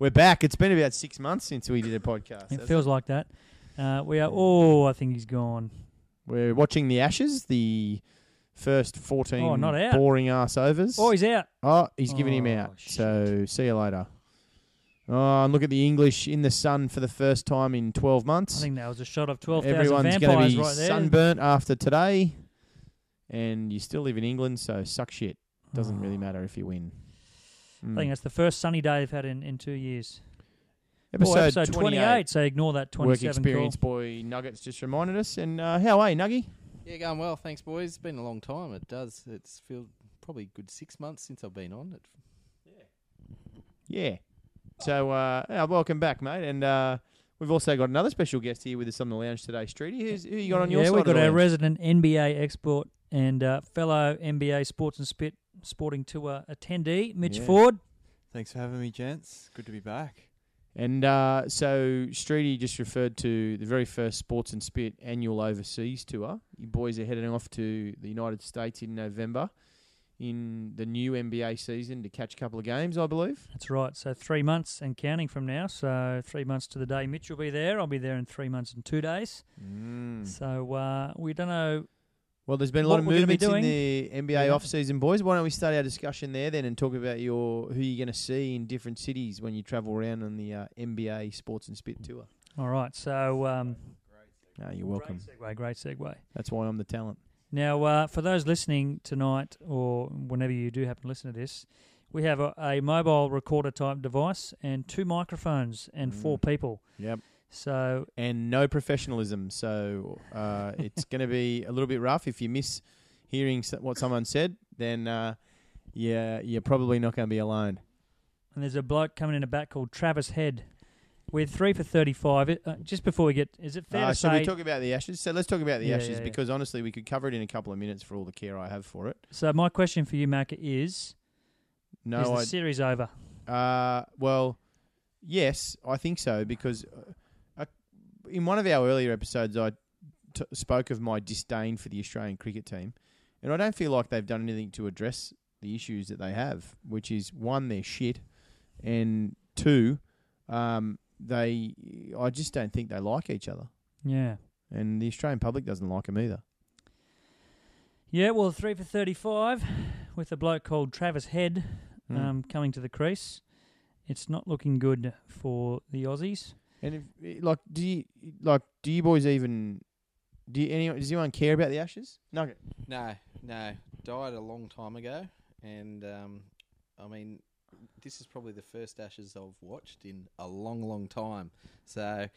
We're back. It's been about six months since we did a podcast. It feels like that. Uh, we are. Oh, I think he's gone. We're watching the Ashes, the first 14 Oh, not out. boring ass overs. Oh, he's out. Oh, he's giving him Oh, out. So see you later. Oh, and look at the English in the sun for the first time in 12 months. I think that was a shot of twelve thousand Everyone's going to be right sunburnt after today. And you still live in England, so suck shit. Doesn't really Oh. matter if you win. Mm. I think that's the first sunny day they've had in, in two years. episode, oh, episode 28, so ignore that Work 27 experience call. boy Nuggets just reminded us. And uh, how are you, Nuggy? Yeah, going well. Thanks, boys. It's been a long time. It does. It's feel probably a good six months since I've been on. It Yeah. So, uh, yeah, welcome back, mate. And uh, we've also got another special guest here with us on the lounge today. Streety, who's, who you got on your yeah, side? we've got the our lounge? resident NBA expert and uh, fellow NBA Sports and Spit Sporting Tour attendee, Mitch Yeah. Ford. Thanks for having me, gents. Good to be back. And uh, so, Streety just referred to the very first Sports and Spit annual overseas tour. You boys are heading off to the United States in November in the new NBA season to catch a couple of games, I believe. That's right. So three months and counting from now. So three months to the day Mitch will be there. I'll be there in three months and two days. Mm. So uh, we don't know. Well, there's been a lot of movements in the NBA Yeah. off-season, boys. Why don't we start our discussion there then and talk about your who you're going to see in different cities when you travel around on the uh, NBA Sports and Spit tour? All right. So um, No, you're welcome. Great segue. Great segue. That's why I'm the talent. Now, uh, for those listening tonight or whenever you do happen to listen to this, we have a, a mobile recorder type device and two microphones and four Mm. people. Yep. So And no professionalism, so uh, it's going to be a little bit rough if you miss hearing s- what someone said. Then, uh, yeah, you're probably not going to be alone. and there's a bloke coming in the back called Travis Head. We're three for thirty-five. It, uh, just before we get, is it fair Uh, to so say? we talk about the Ashes. So let's talk about the Yeah, Ashes yeah, yeah. because honestly, we could cover it in a couple of minutes for all the care I have for it. so my question for you, Mac, is: No, Is the I series over? Uh, well, yes, I think so because uh, in one of our earlier episodes, I t- spoke of my disdain for the Australian cricket team, and I don't feel like they've done anything to address the issues that they have, which is one, they're shit, and two, um, they. I just don't think they like each other, Yeah. and the Australian public doesn't like them either. Yeah. Well, three for thirty-five with a bloke called Travis Head Mm. um, coming to the crease. It's not looking good for the Aussies. And if like, do you like? Do you boys even? Do you, anyone, does anyone care about the Ashes? Nugget. no, no, died a long time ago, and um, I mean, this is probably the first Ashes I've watched in a long, long time. So.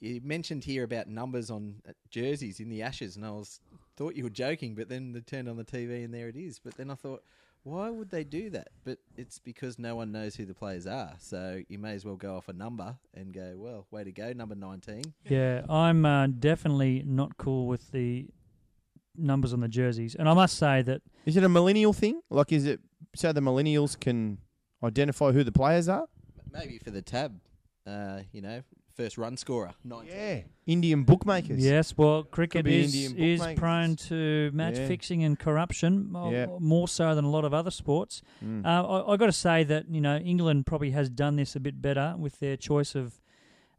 You mentioned here about numbers on uh, jerseys in the Ashes, and I was thought you were joking, but then they turned on the TV and there it is. But then I thought, why would they do that? But it's because no one knows who the players are, so you may as well go off a number and go, well, way to go, number nineteen. Yeah, I'm uh, definitely not cool with the numbers on the jerseys, and I must say that Is it a millennial thing? Like, is it so the millennials can identify who the players are? Maybe for the tab, uh, you know, first run scorer, nineteen. Indian bookmakers. yes, well, cricket be is Indian is bookmakers. prone to match Yeah. fixing and corruption mo- Yeah. more so than a lot of other sports. Mm. Uh, I, I got to say that you know England probably has done this a bit better with their choice of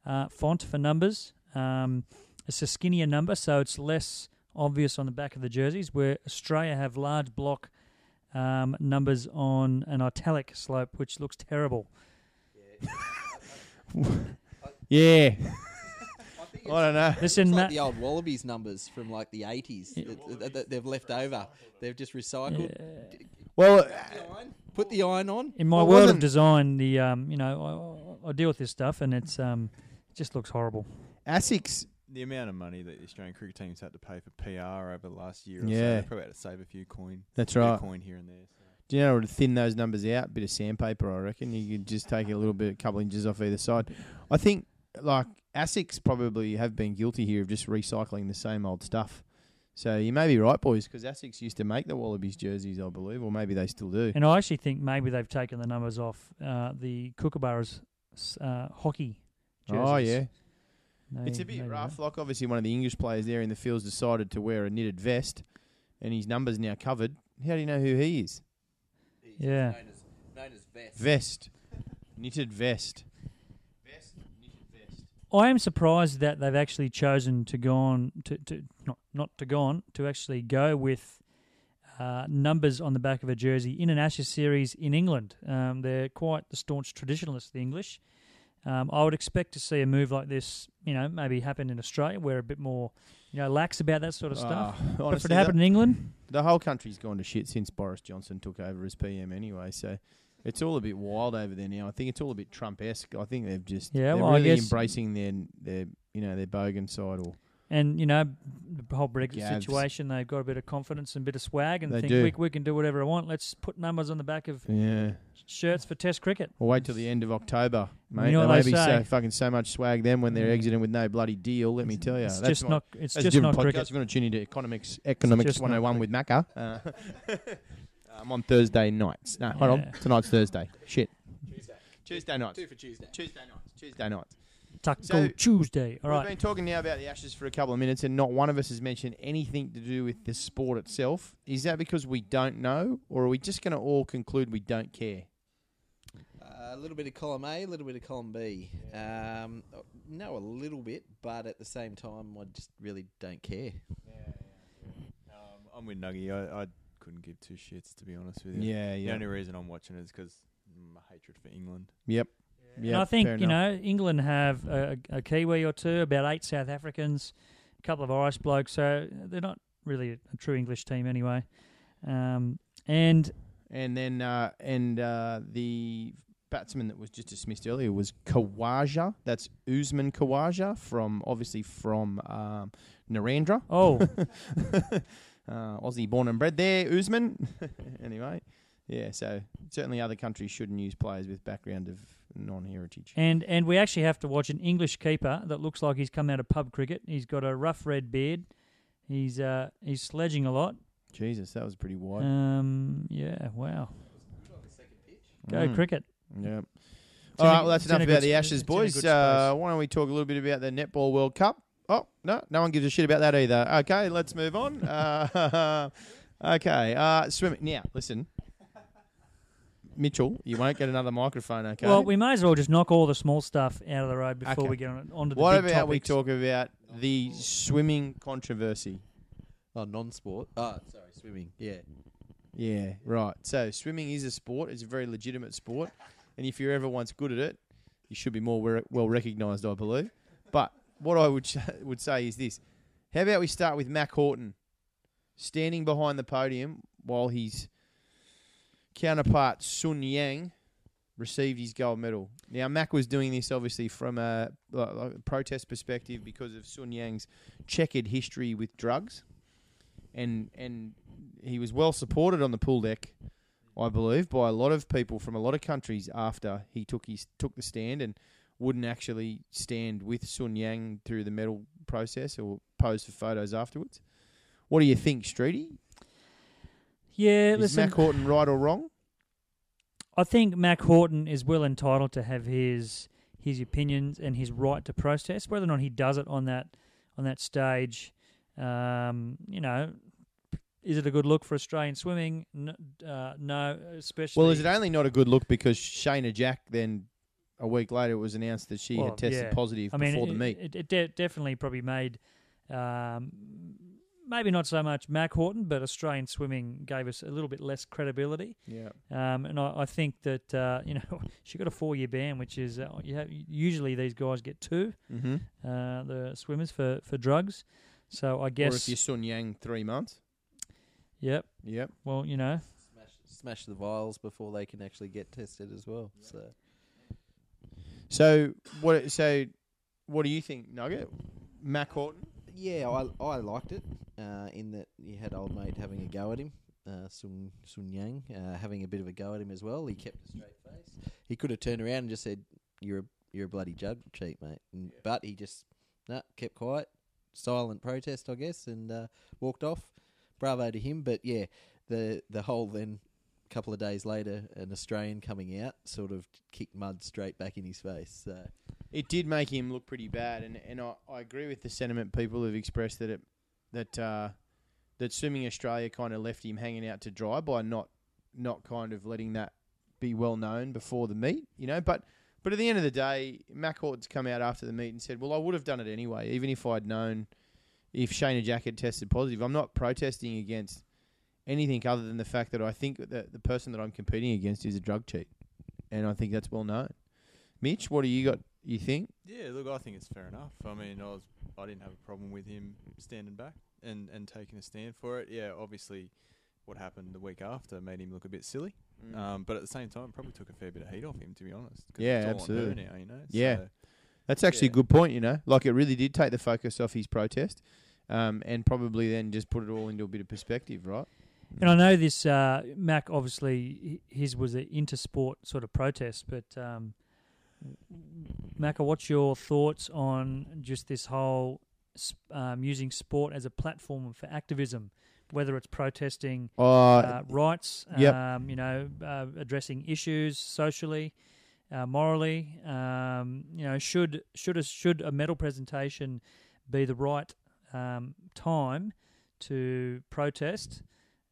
uh, font for numbers. Um, it's a skinnier number, so it's less obvious on the back of the jerseys. Where Australia have large block um, numbers on an italic slope, which looks terrible. yeah. I I don't know. Listen, It's like Matt. the old Wallabies numbers from like the eighties that, that they've left over. They've just recycled. D- Well, Put the iron- Put the iron on. In my Well, world of wasn't- design, the um, you know, I, I deal with this stuff, and it's um, it just looks horrible. ASICS. The amount of money that the Australian cricket teams had to pay for PR over the last year or Yeah. so, they probably had to save a few coin, That's bit of right. coin here and there. So. Do you know how to thin those numbers out? Bit of sandpaper, I reckon. You could just take a little bit, a couple inches off either side. I think, like ASICS probably have been guilty here of just recycling the same old stuff. So you may be right, boys, because ASICS used to make the Wallabies jerseys, I believe, or maybe they still do. And I actually think maybe they've taken the numbers off uh, the Kookaburras uh, hockey jerseys. Oh yeah, They- it's a bit rough. that. Like obviously, one of the English players there in the fields decided to wear a knitted vest, and his numbers now covered. How do you know who he is? Yeah. Known as, known as Vest. Vest, knitted vest. Vest, knitted vest. I am surprised that they've actually chosen to go on to, to not not to go on to actually go with uh, numbers on the back of a jersey in an Ashes series in England. Um, they're quite the staunch traditionalists, the English. Um, I would expect to see a move like this, you know, maybe happen in Australia, where a bit more, you know, lax about that sort of stuff. Ah, but if honestly, it happened in England, the whole country's gone to shit since Boris Johnson took over as PM anyway. So it's all a bit wild over there now. I think it's all a bit Trump-esque. I think they've just Yeah, they're well, I really guess- embracing their their you know their bogan side or and you know, the whole Brexit Gavs. situation, they've got a bit of confidence and a bit of swag, and They think do. we, we can do whatever I want. Let's put numbers on the back of yeah. shirts for Test cricket. Or wait till the end of October, mate. know there what may they be so say. fucking so much swag then when they're Mm. exiting with no bloody deal. Let me tell you, It's that's just my- not. It's just different not podcast. cricket. If you want to tune into Economics, Economics just not 101 with Macca. Uh, I'm on Thursday nights. No, hold Yeah. on. Tonight's Thursday. Shit. Tuesday Tuesday nights. Two for Tuesday. Tuesday nights. Tuesday nights. Taco So- Tuesday. All We've right. been talking now about the Ashes for a couple of minutes, and not one of us has mentioned anything to do with the sport itself. Is that because we don't know, or are we just going to all conclude we don't care? Uh, a little bit of column A, a little bit of column B. Um, know a little bit, but at the same time, I just really don't care. Yeah. Um, I'm with Nuggy. I, I couldn't give two shits to be honest with you. Yeah, yeah. The yeah. only reason I'm watching it is because my hatred for England. Yep. and Yeah, I think fair you know England have a, a Kiwi or two, about eight South Africans, a couple of Irish blokes, so they're not really a true English team anyway. Um, and And then uh, and uh, the batsman that was just dismissed earlier was Khawaja. That's Usman Khawaja from obviously from um, Narendra. oh, uh, Aussie born and bred there, Usman. anyway, yeah. So certainly other countries shouldn't use players with background of non-heritage. and and we actually have to watch an English keeper that looks like he's come out of pub cricket. He's got a rough red beard. He's uh, he's sledging a lot. Jesus, that was pretty wide. Um, yeah, wow. Go Mm. cricket. Yeah. It's All right, well, that's it's enough about the Ashes, it's in a boys. Uh, why don't we talk a little bit about the Netball World Cup? Oh, no, no one gives a shit about that either. Okay, let's move on. Uh, okay, uh, swimming. Now, listen. Mitchell, you won't get another microphone, okay? Well, we may as well just knock all the small stuff out of the road before Okay. we get on, onto the what big about we topics. talk about the swimming controversy? Oh, non-sport. Oh, sorry, swimming. Yeah. Yeah, right. So swimming is a sport. It's a very legitimate sport, and if you're ever once good at it, you should be more wer- well recognised, I believe. But what I would would say is this: How about we start with Mack Horton standing behind the podium while his counterpart Sun Yang received his gold medal. Now Mack was doing this obviously from a, a protest perspective because of Sun Yang's checkered history with drugs, and and he was well supported on the pool deck, I believe, by a lot of people from a lot of countries after he took his took the stand. And wouldn't actually stand with Sun Yang through the medal process or pose for photos afterwards. What do you think, Streety? Yeah, Is listen, Mack Horton right or wrong? I think Mack Horton is well entitled to have his his opinions and his right to protest. Whether or not he does it on that on that stage, um, you know, is it a good look for Australian swimming? No, uh, no especially. Well, is it only not a good look because Shayna Jack then a week later it was announced that she Well, had tested yeah. positive I mean, before it, the meet. It, it de- definitely probably made, um, maybe not so much Mack Horton, but Australian swimming gave us a little bit less credibility. yeah. Um, and I, I think that uh, you know she got a four-year ban, which is uh, you have, usually these guys get two, Mm-hmm. uh, the swimmers for, for drugs. So I guess. Or if you're Sun Yang, three months. yep. Yep. Well, you know, Smash, smash the vials before they can actually get tested as well. So So what? So what do you think, Nugget? Mack Horton. yeah, I I liked it uh, in that you had old mate having a go at him. Uh, Sun Sun Yang uh, having a bit of a go at him as well. He kept a straight face. He could have turned around and just said, "You're a you're a bloody jug cheat, mate." And, But he just nah, kept quiet, silent protest, I guess, and uh, walked off. Bravo to him. But yeah, the the whole then couple of days later, an Australian coming out sort of kicked mud straight back in his face. So It did make him look pretty bad, and and I, I agree with the sentiment people have expressed that it that uh, that swimming Australia kind of left him hanging out to dry by not not kind of letting that be well known before the meet, you know. But but at the end of the day, Mack Horton's come out after the meet and said, "Well, I would have done it anyway, even if I'd known if Shayna Jack had tested positive. I'm not protesting against anything other than the fact that I think that the person that I'm competing against is a drug cheat, and I think that's well known. Mitch, what do you got? You think? Yeah, look, I think it's fair enough. I mean, I was I didn't have a problem with him standing back and and taking a stand for it. Yeah, obviously, what happened the week after made him look a bit silly. Um, but at the same time, probably took a fair bit of heat off him, to be honest. Yeah, it's all on her absolutely. now, you know. Yeah. So, That's actually a good point, you know. Like it really did take the focus off his protest, um, and probably then just put it all into a bit of perspective, right? And I know this uh, Mack obviously his was an intersport sort of protest, but um, Macca, what's your thoughts on just this whole um, using sport as a platform for activism, whether it's protesting Uh, uh, rights, yep. um, you know, uh, addressing issues socially, uh, morally. Um, you know, should should a, should a medal presentation be the right um, time to protest,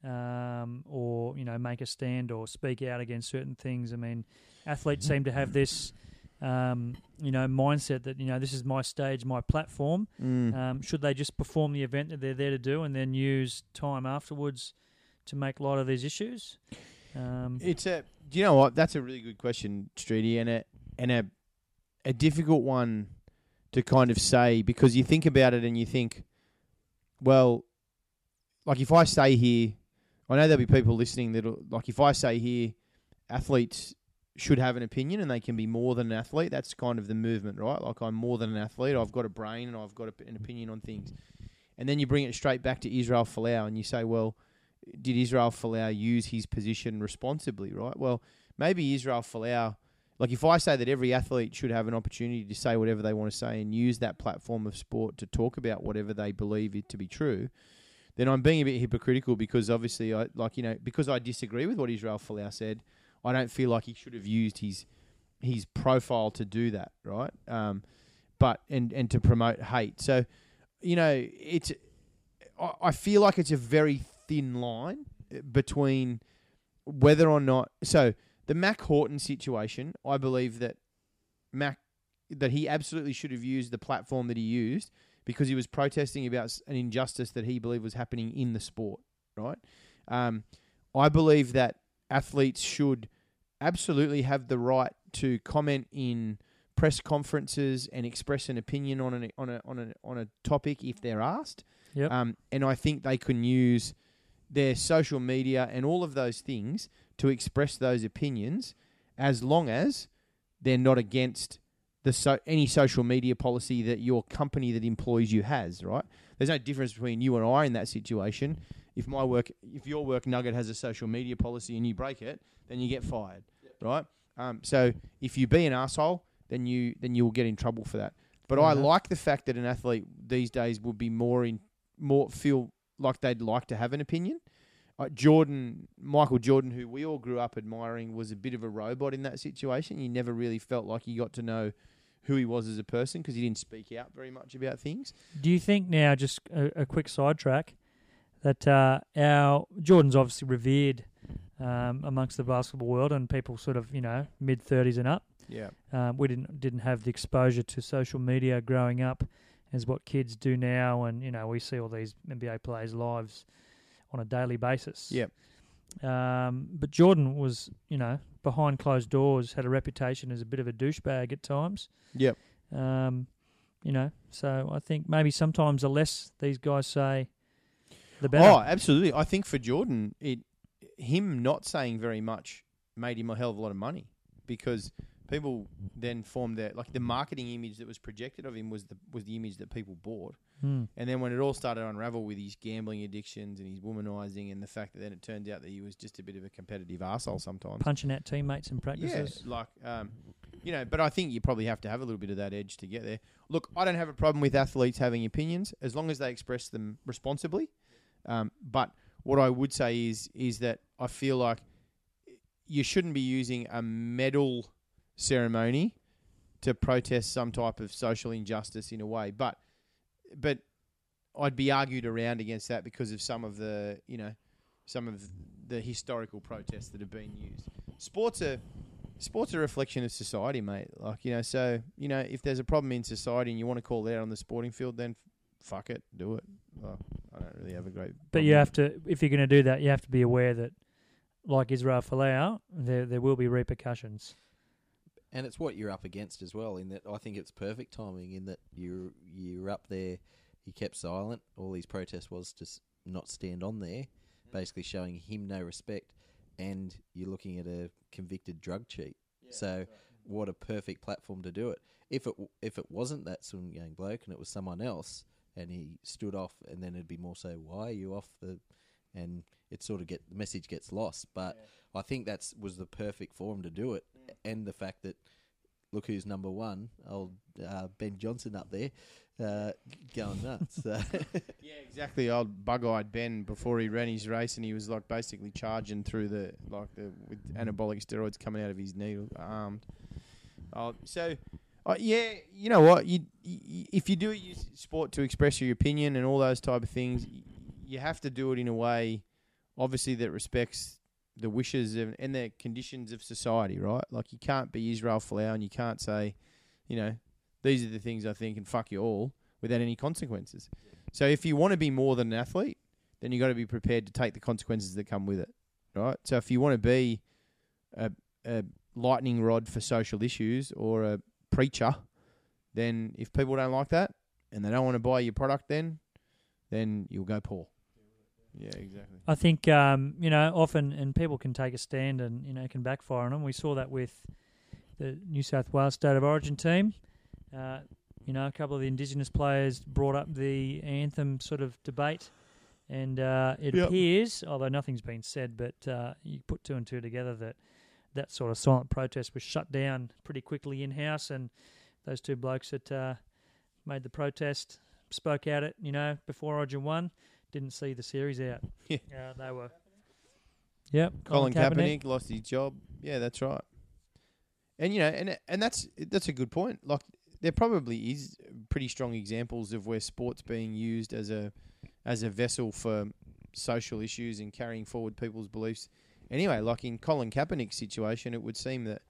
um, or you know, make a stand or speak out against certain things? I mean, athletes seem to have this. Um, you know, mindset that you know this is my stage, my platform. mm. Um, should they just perform the event that they're there to do and then use time afterwards to make light of these issues? Um, It's a. Do you know what? That's a really good question, Streety, and a and a a difficult one to kind of say because you think about it and you think, well, like if I stay here, I know there'll be people listening that'll like if I say here, athletes should have an opinion and they can be more than an athlete. That's kind of the movement, right? Like I'm more than an athlete. I've got a brain and I've got a, an opinion on things. And then you bring it straight back to Israel Folau and you say, well, did Israel Folau use his position responsibly, right? Well, maybe Israel Folau, like if I say that every athlete should have an opportunity to say whatever they want to say and use that platform of sport to talk about whatever they believe it to be true, then I'm being a bit hypocritical because obviously I like you know because I disagree with what Israel Folau said. I don't feel like he should have used his his profile to do that, right? Um, but and and to promote hate. So, you know, it's I, I feel like it's a very thin line uh, between whether or not. So the Mack Horton situation, I believe that Mack that he absolutely should have used the platform that he used because he was protesting about s- an injustice that he believed was happening in the sport. Right. Um, I believe that athletes should absolutely have the right to comment in press conferences and express an opinion on an on a on a on a topic if they're asked. Yep. Um, and I think they can use their social media and all of those things to express those opinions, as long as they're not against the so any social media policy that your company that employs you has. Right? There's no difference between you and I in that situation. If my work, if your work nugget has a social media policy and you break it, then you get fired. Right? Um, so if you be an asshole, then you then you will get in trouble for that. But I Mhm. like the fact that an athlete these days would be more in more feel like they'd like to have an opinion. Uh, Jordan, Michael Jordan, who we all grew up admiring, was a bit of a robot in that situation. You never really felt like you got to know who he was as a person because he didn't speak out very much about things. do you think now, just a, a quick sidetrack, that uh, our Jordan's obviously revered um, amongst the basketball world and people sort of you know mid thirties and up. Yeah, Um, we didn't didn't have the exposure to social media growing up as what kids do now, and you know we see all these NBA players' lives on a daily basis. Yep. Um, but Jordan was, you know, behind closed doors, had a reputation as a bit of a douchebag at times. Yep. Um, you know, so I think maybe sometimes the less these guys say, the better. Oh, absolutely. I think for Jordan, it him not saying very much made him a hell of a lot of money because people then formed their like the marketing image that was projected of him was the was the image that people bought. Hmm. And then when it all started to unravel with his gambling addictions and his womanizing and the fact that then it turned out that he was just a bit of a competitive arsehole sometimes. Punching out teammates in Yeah, practices. like um, you know, but I think you probably have to have a little bit of that edge to get there. Look, I don't have a problem with athletes having opinions as long as they express them responsibly. Um, but what I would say is is that I feel like you shouldn't be using a medal ceremony to protest some type of social injustice in a way. But but I'd be argued around against that because of some of the you know some of the historical protests that have been used. Sports are sports are a reflection of society, mate. Like you know, so you know, if there's a problem in society and you want to call it out on the sporting field, then fuck it, do it. Well, I don't really have a great. But you have to, if you're going to do that, you have to be aware that, like Israel Folau, there there will be repercussions. And it's what you're up against as well. In that, I think it's perfect timing. In that you're you're up there. He kept silent. All his protest was to s- not stand on there, mm. basically showing him no respect. And you're looking at a convicted drug cheat. so, what a perfect platform to do it. If it w- if it wasn't that Sun Yang bloke and it was someone else, and he stood off, and then it'd be more so, why are you off the? And it sort of get the message gets lost. But I think that's was the perfect forum to do it, and the fact that look who's number one, old uh, Ben Johnson up there, uh, going nuts. Yeah, exactly. Old bug-eyed Ben before he ran his race, and he was like basically charging through the like the with anabolic steroids coming out of his needle armed. Oh, so, uh, yeah, you know what? You, you if you do use sport to express your opinion and all those type of things, you have to do it in a way, obviously that respects the wishes of, and the conditions of society, right? Like you can't be Israel Folau and you can't say, you know, these are the things I think and fuck you all without any consequences. So if you want to be more than an athlete, then you got to be prepared to take the consequences that come with it, right? So if you want to be a, a lightning rod for social issues or a preacher, then if people don't like that and they don't want to buy your product, then then you'll go poor. Yeah, exactly. I think um, you know often, and people can take a stand, and you know can backfire on them. We saw that with the New South Wales State of Origin team. Uh, you know, a couple of the Indigenous players brought up the anthem sort of debate, and uh, it Yep. appears, although nothing's been said, but uh, you put two and two together that that sort of silent protest was shut down pretty quickly in house, and those two blokes that uh, made the protest spoke out it, you know, before Origin one, didn't see the series out. Yeah. Uh, they were. Yep. Colin Kaepernick lost his job. Yeah, that's right. And you know, and and that's that's a good point. Like there probably is pretty strong examples of where sports being used as a as a vessel for social issues and carrying forward people's beliefs. Anyway, like in Colin Kaepernick's situation, it would seem that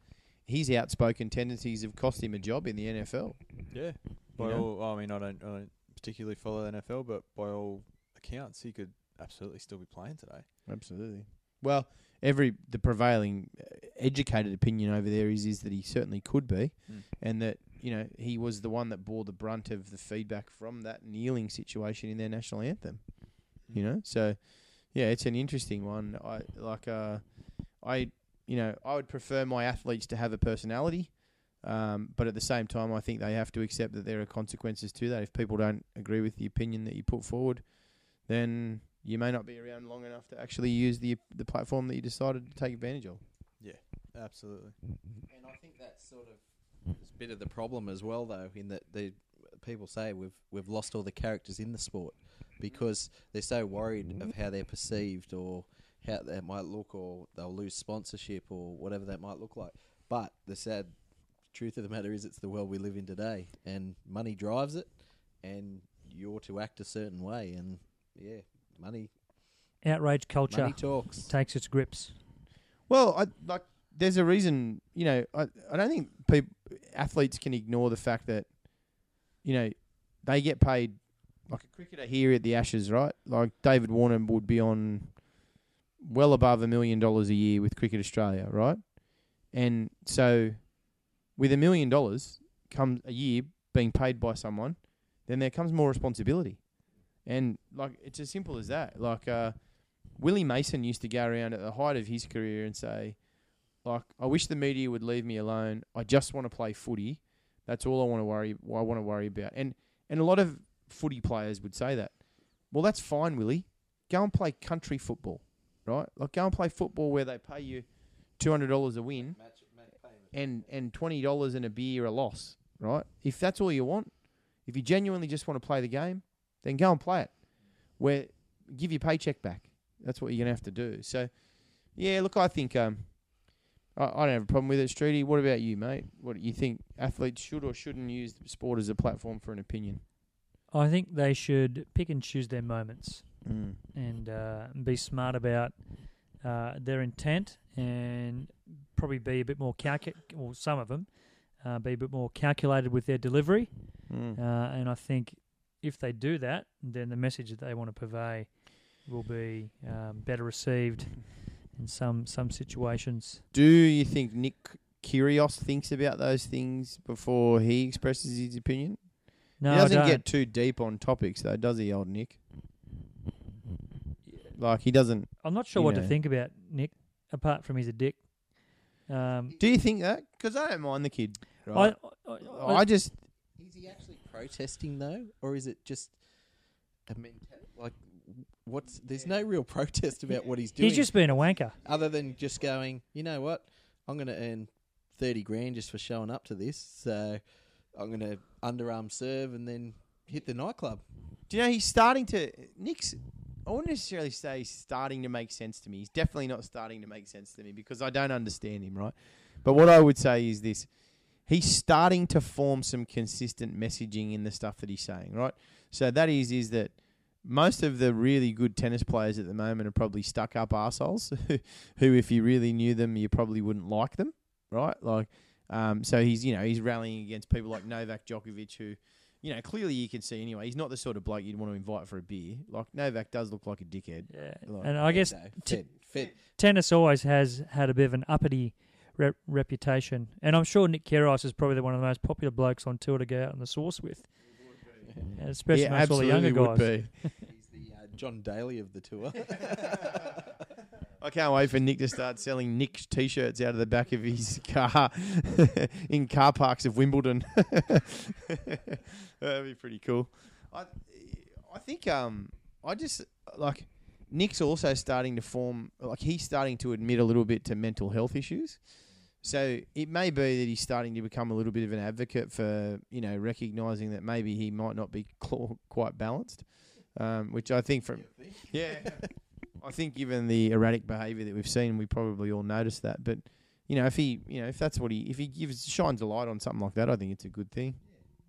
his outspoken tendencies have cost him a job in the NFL. Yeah. By You know? all, I mean, I don't, I don't particularly follow the NFL, but by all accounts, he could absolutely still be playing today. Absolutely. Well, every the prevailing uh, educated opinion over there is is that he certainly could be, Mm. and that you know he was the one that bore the brunt of the feedback from that kneeling situation in their national anthem. You know, so yeah, it's an interesting one. I like uh, I you know I would prefer my athletes to have a personality. Um, but at the same time, I think they have to accept that there are consequences to that. If people don't agree with the opinion that you put forward, then you may not be around long enough to actually use the the platform that you decided to take advantage of. Yeah, absolutely. and I think that's sort of it's a bit of the problem as well, though, in that the people say we've we've lost all the characters in the sport because they're so worried of how they're perceived or how they might look, or they'll lose sponsorship or whatever that might look like. But the sad truth of the matter is, it's the world we live in today, and money drives it, and you're to act a certain way, and yeah, money Outrage culture money talks. takes its grips. Well, I like. There's a reason. You know, I I don't think people athletes can ignore the fact that, you know, they get paid like a cricketer here at the Ashes, right? Like David Warner would be on well above a million dollars a year with Cricket Australia, right? And so, with a million dollars comes a year being paid by someone, then there comes more responsibility, and like it's as simple as that. Like uh, Willie Mason used to go around at the height of his career and say, like, I wish the media would leave me alone. I just want to play footy. That's all I want to worry. I want to worry about. And and a lot of footy players would say that. Well, that's fine, Willie. Go and play country football, right? Like, go and play football where they pay you two hundred dollars a win and and twenty dollars and a beer a loss, right? If that's all you want, if you genuinely just want to play the game, then go and play it. Where give your paycheck back. That's what you're gonna have to do. So, yeah, look, I think um, I, I don't have a problem with it, Streety. What about you, mate? What do you think athletes should or shouldn't use sport as a platform for an opinion? I think they should pick and choose their moments. Mm. and uh, be smart about uh, their intent and probably be a bit more calcu- or some of them uh, be a bit more calculated with their delivery. Mm. Uh, and I think if they do that, then the message that they want to purvey will be um, better received in some some situations. Do you think Nick Kyrgios thinks about those things before he expresses his opinion? No, he doesn't don't. get too deep on topics, though, does he, old Nick? Like he doesn't. I'm not sure what know. to think about Nick, apart from he's a dick. Um, Do you think that? Because I don't mind the kid. Right? I, I, I, I, just Is he actually protesting though, or is it just a mentality? Like, what's? There's no real protest about what he's doing, he's just being a wanker. other than just going. You know what? I'm going to earn thirty grand just for showing up to this, so I'm going to underarm serve and then hit the nightclub. Do you know he's starting to Nick's? I wouldn't necessarily say he's starting to make sense to me. He's definitely not starting to make sense to me because I don't understand him, right? But what I would say is this: he's starting to form some consistent messaging in the stuff that he's saying, right? So that is is that most of the really good tennis players at the moment are probably stuck up assholes who, if you really knew them, you probably wouldn't like them, right? Like, um, so he's you know he's rallying against people like Novak Djokovic who you know, clearly you can see anyway. He's not the sort of bloke you'd want to invite for a beer. Like Novak does look like a dickhead. Yeah. Like- And I guess So, t- fed. tennis always has had a bit of an uppity rep- reputation, and I'm sure Nick Kyrgios is probably one of the most popular blokes on tour to go out on the source with, and especially yeah, amongst all the younger absolutely guys. would be. He's the uh, John Daly of the tour. I can't wait for Nick to start selling Nick's t-shirts out of the back of his car in car parks of Wimbledon. That'd be pretty cool. I, I think um, I just like Nick's also starting to form like he's starting to admit a little bit to mental health issues. So it may be that he's starting to become a little bit of an advocate for you know recognizing that maybe he might not be cl- quite balanced, um, which I think from yeah. I think given the erratic behaviour that we've seen, we probably all noticed that. But you know, if he, you know, if that's what he, if he gives shines a light on something like that, I think it's a good thing.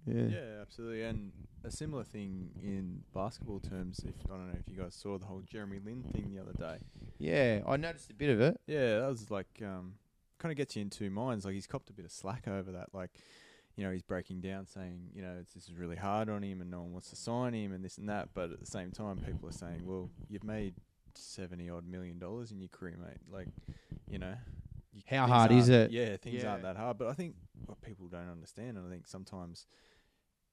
Yeah. Yeah, absolutely. And a similar thing in basketball terms. If I don't know if you guys saw the whole Jeremy Lin thing the other day. Yeah, I noticed a bit of it. Yeah, that was like um, kind of gets you in two minds. Like he's copped a bit of slack over that. Like, you know, he's breaking down, saying, you know, it's, this is really hard on him, and no one wants to sign him, and this and that. But at the same time, people are saying, well, you've made seventy odd million dollars in your career, mate. Like, you know, you, How hard is it? Yeah, things Yeah. aren't that hard. But I think what people don't understand, and I think sometimes.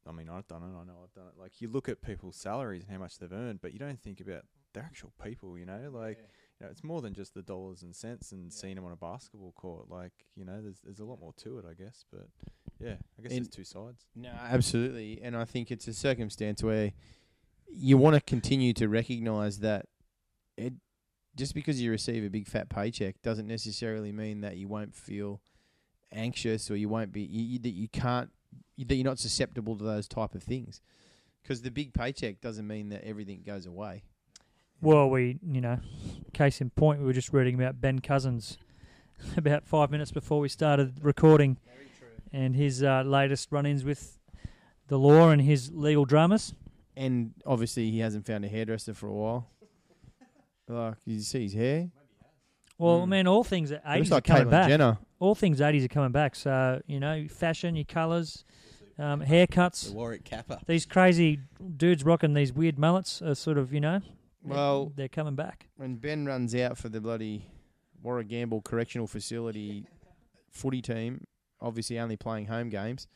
I mean, I've done it. I know I've done it. Like, you look at people's salaries and how much they've earned, but you don't think about they're actual people. You know, like you know, it's more than just the dollars and cents and seeing them on a basketball court. Like, you know, there's there's a lot more to it, I guess. But yeah, I guess And- there's two sides. No, absolutely, and I think it's a circumstance where you want to continue to recognise that it just because you receive a big fat paycheck doesn't necessarily mean that you won't feel anxious or you won't be you, you, that you can't that you're not susceptible to those type of things. Because the big paycheck doesn't mean that everything goes away. Well, we, you know, case in point, we were just reading about Ben Cousins about five minutes before we started recording, and his uh, latest run-ins with the law and his legal dramas. And obviously, he hasn't found a hairdresser for a while. Like, you see his hair? Well, Mm. mean, all things at Looks eighties like are coming Caitlyn back. Jenner. All things eighties are coming back. So you know, fashion, your colours, um, the haircuts. Warwick Capper. These crazy dudes rocking these weird mullets are sort of, you know, Well, they're coming back. when Ben runs out for the bloody Warragamble Correctional Facility footy team, obviously only playing home games,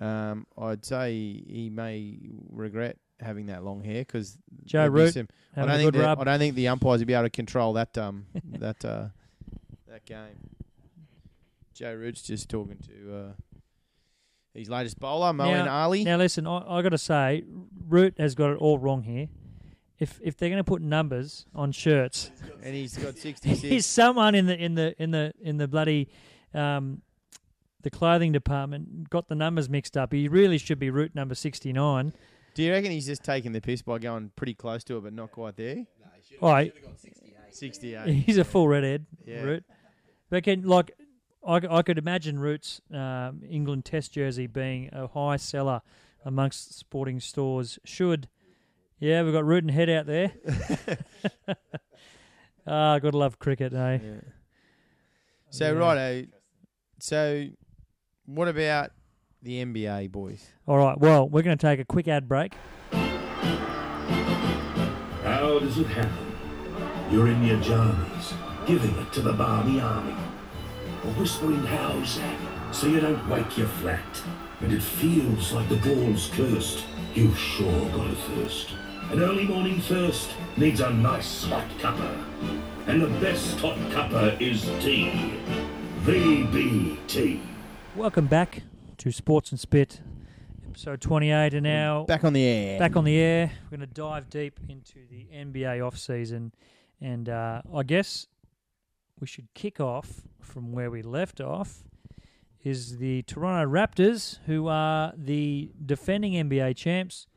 um, I'd say he may regret having that long hair because Joe Root I having don't a think good rub. I don't think the umpires will be able to control that um that uh, that game. Joe Root's just talking to uh, his latest bowler, Moeen Ali. Now listen, I, I got to say, Root has got it all wrong here. If if they're going to put numbers on shirts, and he's got is 66. someone in the in the in the in the bloody um, the clothing department got the numbers mixed up? He really should be Root number sixty nine. Do you reckon he's just taking the piss by going pretty close to it, but not quite there? All right, 68. he's a full redhead. Yeah. Root, but can like. I, c- I could imagine Root's um, England Test jersey being a high seller amongst sporting stores. Should Yeah, we've got Root and Head out there. Ah, gotta love cricket, eh? Yeah. So Yeah. righto. So, what about the NBA boys? All right. Well, we're going to take a quick ad break. How does it happen? You're in your jammies, giving it to the barmy army. Or whispering how's that, so you don't wake your flat. And it feels like the ball's cursed. You've sure got a thirst. An early morning thirst needs a nice hot cuppa. And the best hot cuppa is tea. VBT. Welcome back to Sports and Spit, episode 28, and now Back on the air. back on the air. We're going to dive deep into the NBA off season, and uh, I guess we should kick off from where we left off. Is the Toronto Raptors, who are the defending NBA champs, are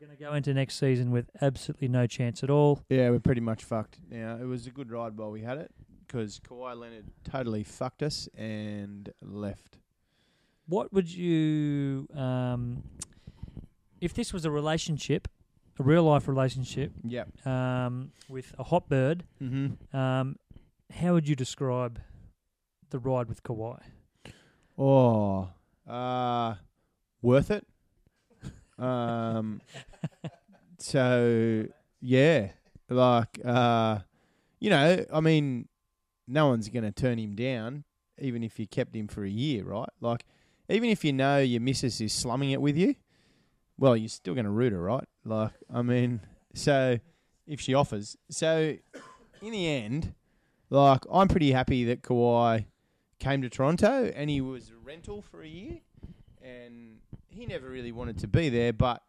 going to go into next season with absolutely no chance at all. Yeah, we're pretty much fucked. Now it was a good ride while we had it because Kawhi Leonard totally fucked us and left. What would you, um, if this was a relationship, a real life relationship, Yep. um, with a hot bird, Mm-hmm. um, how would you describe the ride with Kawhi? Oh, uh, worth it. Um, so yeah, like uh, you know, I mean, no one's going to turn him down, even if you kept him for a year, right? Like, even if you know your missus is slumming it with you, well, you're still going to root her, right? Like, I mean, so if she offers, so in the end, like, I'm pretty happy that Kawhi came to Toronto and he was a rental for a year and he never really wanted to be there but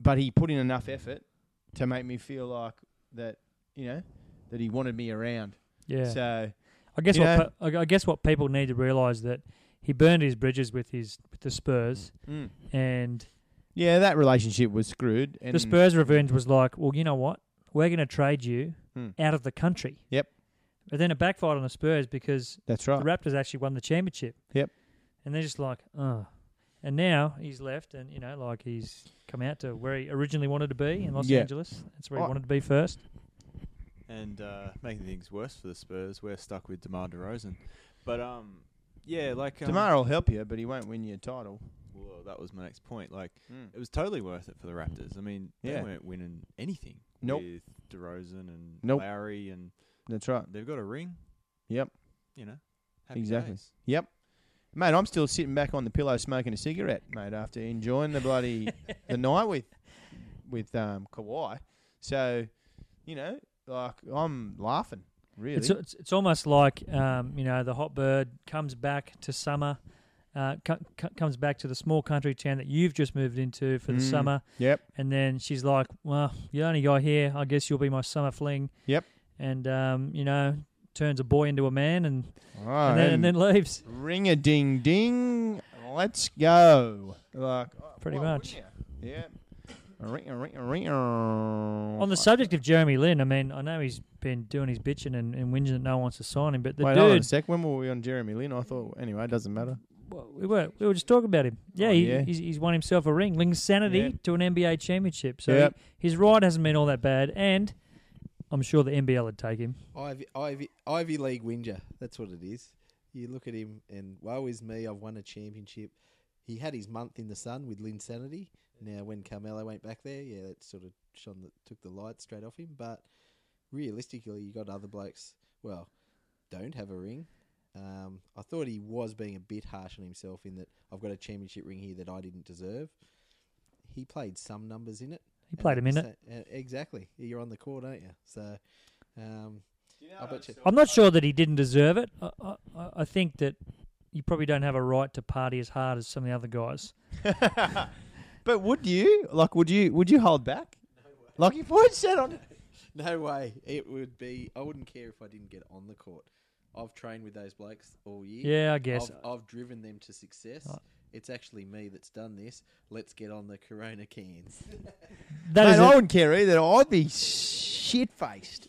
but he put in enough effort to make me feel like that you know that he wanted me around Yeah, so I guess what pe- I guess what people need to realise that he burned his bridges with his with the Spurs, mm. and yeah that relationship was screwed and the Spurs' revenge was like, well, you know what, we're going to trade you Hmm. out of the country. Yep. But then it backfired on the Spurs because that's right the Raptors actually won the championship. Yep. And they're just like, oh. And now he's left, and you know, like he's come out to where he originally wanted to be in Los Yeah. Angeles. That's where he I- wanted to be first. And uh, making things worse for the Spurs, we're stuck with DeMar DeRozan. But um, yeah, like um, DeMar will help you but he won't win you a title Well, that was my next point. Like mm. it was totally worth it for the Raptors. I mean, Yeah. they weren't winning anything Nope. with DeRozan and Nope. Lowry, and that's right they've got a ring. Yep. You know, happy Exactly. days. Yep. Mate, I'm still sitting back on the pillow smoking a cigarette, mate, after enjoying the bloody the night with with um Kawhi. So, you know, like I'm laughing, really. It's, it's it's almost like um, you know the hot bird comes back to summer, uh, co- co- comes back to the small country town that you've just moved into for the Mm. summer, yep. and then she's like, "Well, you only guy here. I guess you'll be my summer fling." Yep. And um, you know, turns a boy into a man, and, Oh, and then and then leaves. ring a ding ding. Let's go. Like oh, Pretty well, much. Yeah. Ring, ring, ring, On the subject of Jeremy Lin, I mean, I know he's been doing his bitching and, and whinging that no one wants to sign him, but the Wait, hold on a dude, sec. When were we on Jeremy Lin? I thought anyway. It doesn't matter. well, we were we were just talking about him. Yeah, Oh, he, yeah. He's, he's won himself a ring, Linsanity Yeah. to an NBA championship. So Yep. he- his ride hasn't been all that bad, and I'm sure the NBL would take him. Ivy, Ivy, Ivy League whinger. That's what it is. You look at him, and woe is me. I've won a championship. He had his month in the sun with Linsanity. Now, when Carmelo went back there, yeah, that sort of shone the, took the light straight off him. But realistically, you got other blokes. Well, don't have a ring. Um, I thought he was being a bit harsh on himself in that I've got a championship ring here that I didn't deserve. He played some numbers in it. He played a And minute. so- uh, exactly. You're on the court, aren't you? So, um, I bet you. I'm not sure that he didn't deserve it. I, I, I think that you probably don't have a right to party as hard as some of the other guys. but would you like? Would you? Would you hold back? Like if I said on. No way. It would be. I wouldn't care if I didn't get on the court. I've trained with those blokes all year. Yeah, I guess. I've, I've driven them to success. Right. It's actually me that's done this. Let's get on the Corona cans. That Mate, is I a- wouldn't care either. I'd be shit faced.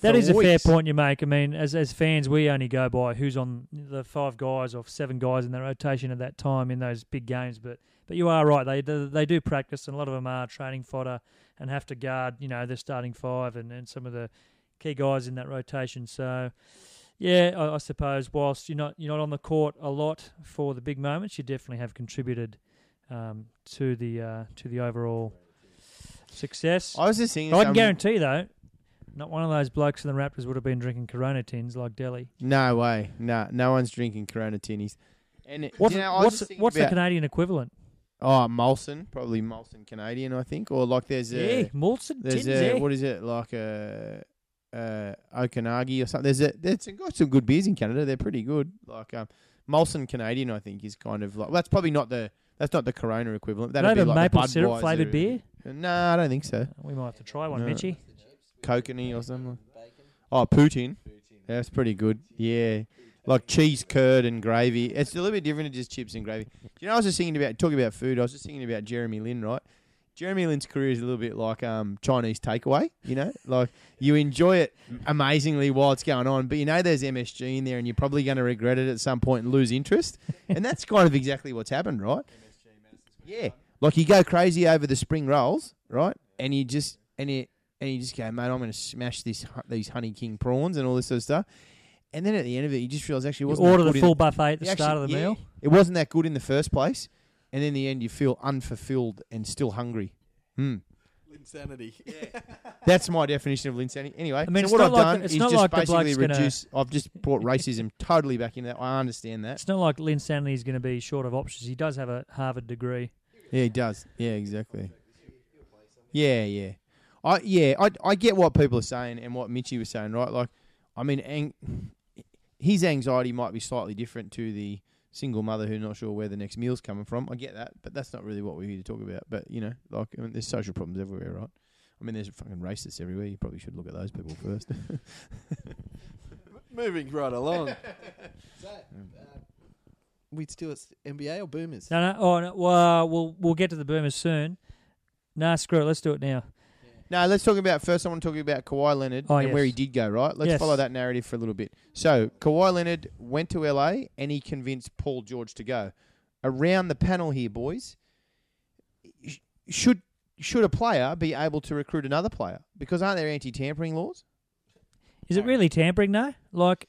That for is a fair weeks. point you make. I mean, as as fans, we only go by who's on the five guys or seven guys in the rotation at that time in those big games. But but you are right. They do, they do practice, and a lot of them are training fodder and have to guard. You know, their starting five and, and some of the key guys in that rotation. So. Yeah, I, I suppose whilst you're not you're not on the court a lot for the big moments, you definitely have contributed um, to the uh, to the overall success. I was just thinking. I can guarantee though, not one of those blokes in the Raptors would have been drinking Corona tins like Delly. No way. No, no one's drinking Corona tinnies. And it, What's, you know, what's, what's the Canadian equivalent? Oh, Molson, probably Molson Canadian, I think, or like there's a yeah, Molson there's tins. a yeah. what is it like a uh, Okanagan or something. There's a there's got some good beers in Canada. They're pretty good. Like um, Molson Canadian, I think, is kind of like well, that's probably not the that's not the Corona equivalent. That'd be a like maple syrup flavoured beer. No, I don't think so. We might have to try one, No. Mitchy. Kokanee or something. Oh, Poutine. Yeah, that's pretty good. Yeah. Like cheese, curd, and gravy. It's a little bit different than just chips and gravy. Do you know, I was just thinking about, talking about food, I was just thinking about Jeremy Lin, right? Jeremy Lin's career is a little bit like um, Chinese takeaway, you know? Like, you enjoy it amazingly while it's going on, but you know there's MSG in there and you're probably going to regret it at some point and lose interest. and that's kind of exactly what's happened, right? Yeah. Like, you go crazy over the spring rolls, right? And you just, and you, and you just go, mate, I'm going to smash this hu- these honey king prawns and all this sort of stuff. And then at the end of it, you just realise actually it You wasn't that order the full buffet at the you start of the yeah, meal. It wasn't that good in the first place, and in the end, you feel unfulfilled and still hungry. Hmm. Insanity. That's my definition of insanity. Anyway, I mean, so what I've like- done it's is not just like basically bloke's gonna- reduce. I've just brought racism totally back into that. I understand that. It's not like Linsanity is going to be short of options. He does have a Harvard degree. Yeah, he does. Yeah, exactly. Yeah, yeah. I yeah, I I get what people are saying and what Mitchy was saying, right? Like, I mean, ang- his anxiety might be slightly different to the single mother who's not sure where the next meal's coming from. I get that, but that's not really what we're here to talk about. But you know, like, I mean, there's social problems everywhere, right? I mean, there's fucking racists everywhere. You probably should look at those people first. Moving right along. so, uh, we still at NBA or Boomers? No, no. Oh, no, well, we'll we'll get to the Boomers soon. Nah, screw it. Let's do it now. No, let's talk about first. I want to talk about Kawhi Leonard Oh, and where he did go. Right, let's Yes. follow that narrative for a little bit. So Kawhi Leonard went to LA and he convinced Paul George to go. Around the panel here, boys, should should a player be able to recruit another player? Because aren't there anti-tampering laws? Is it really tampering? No, like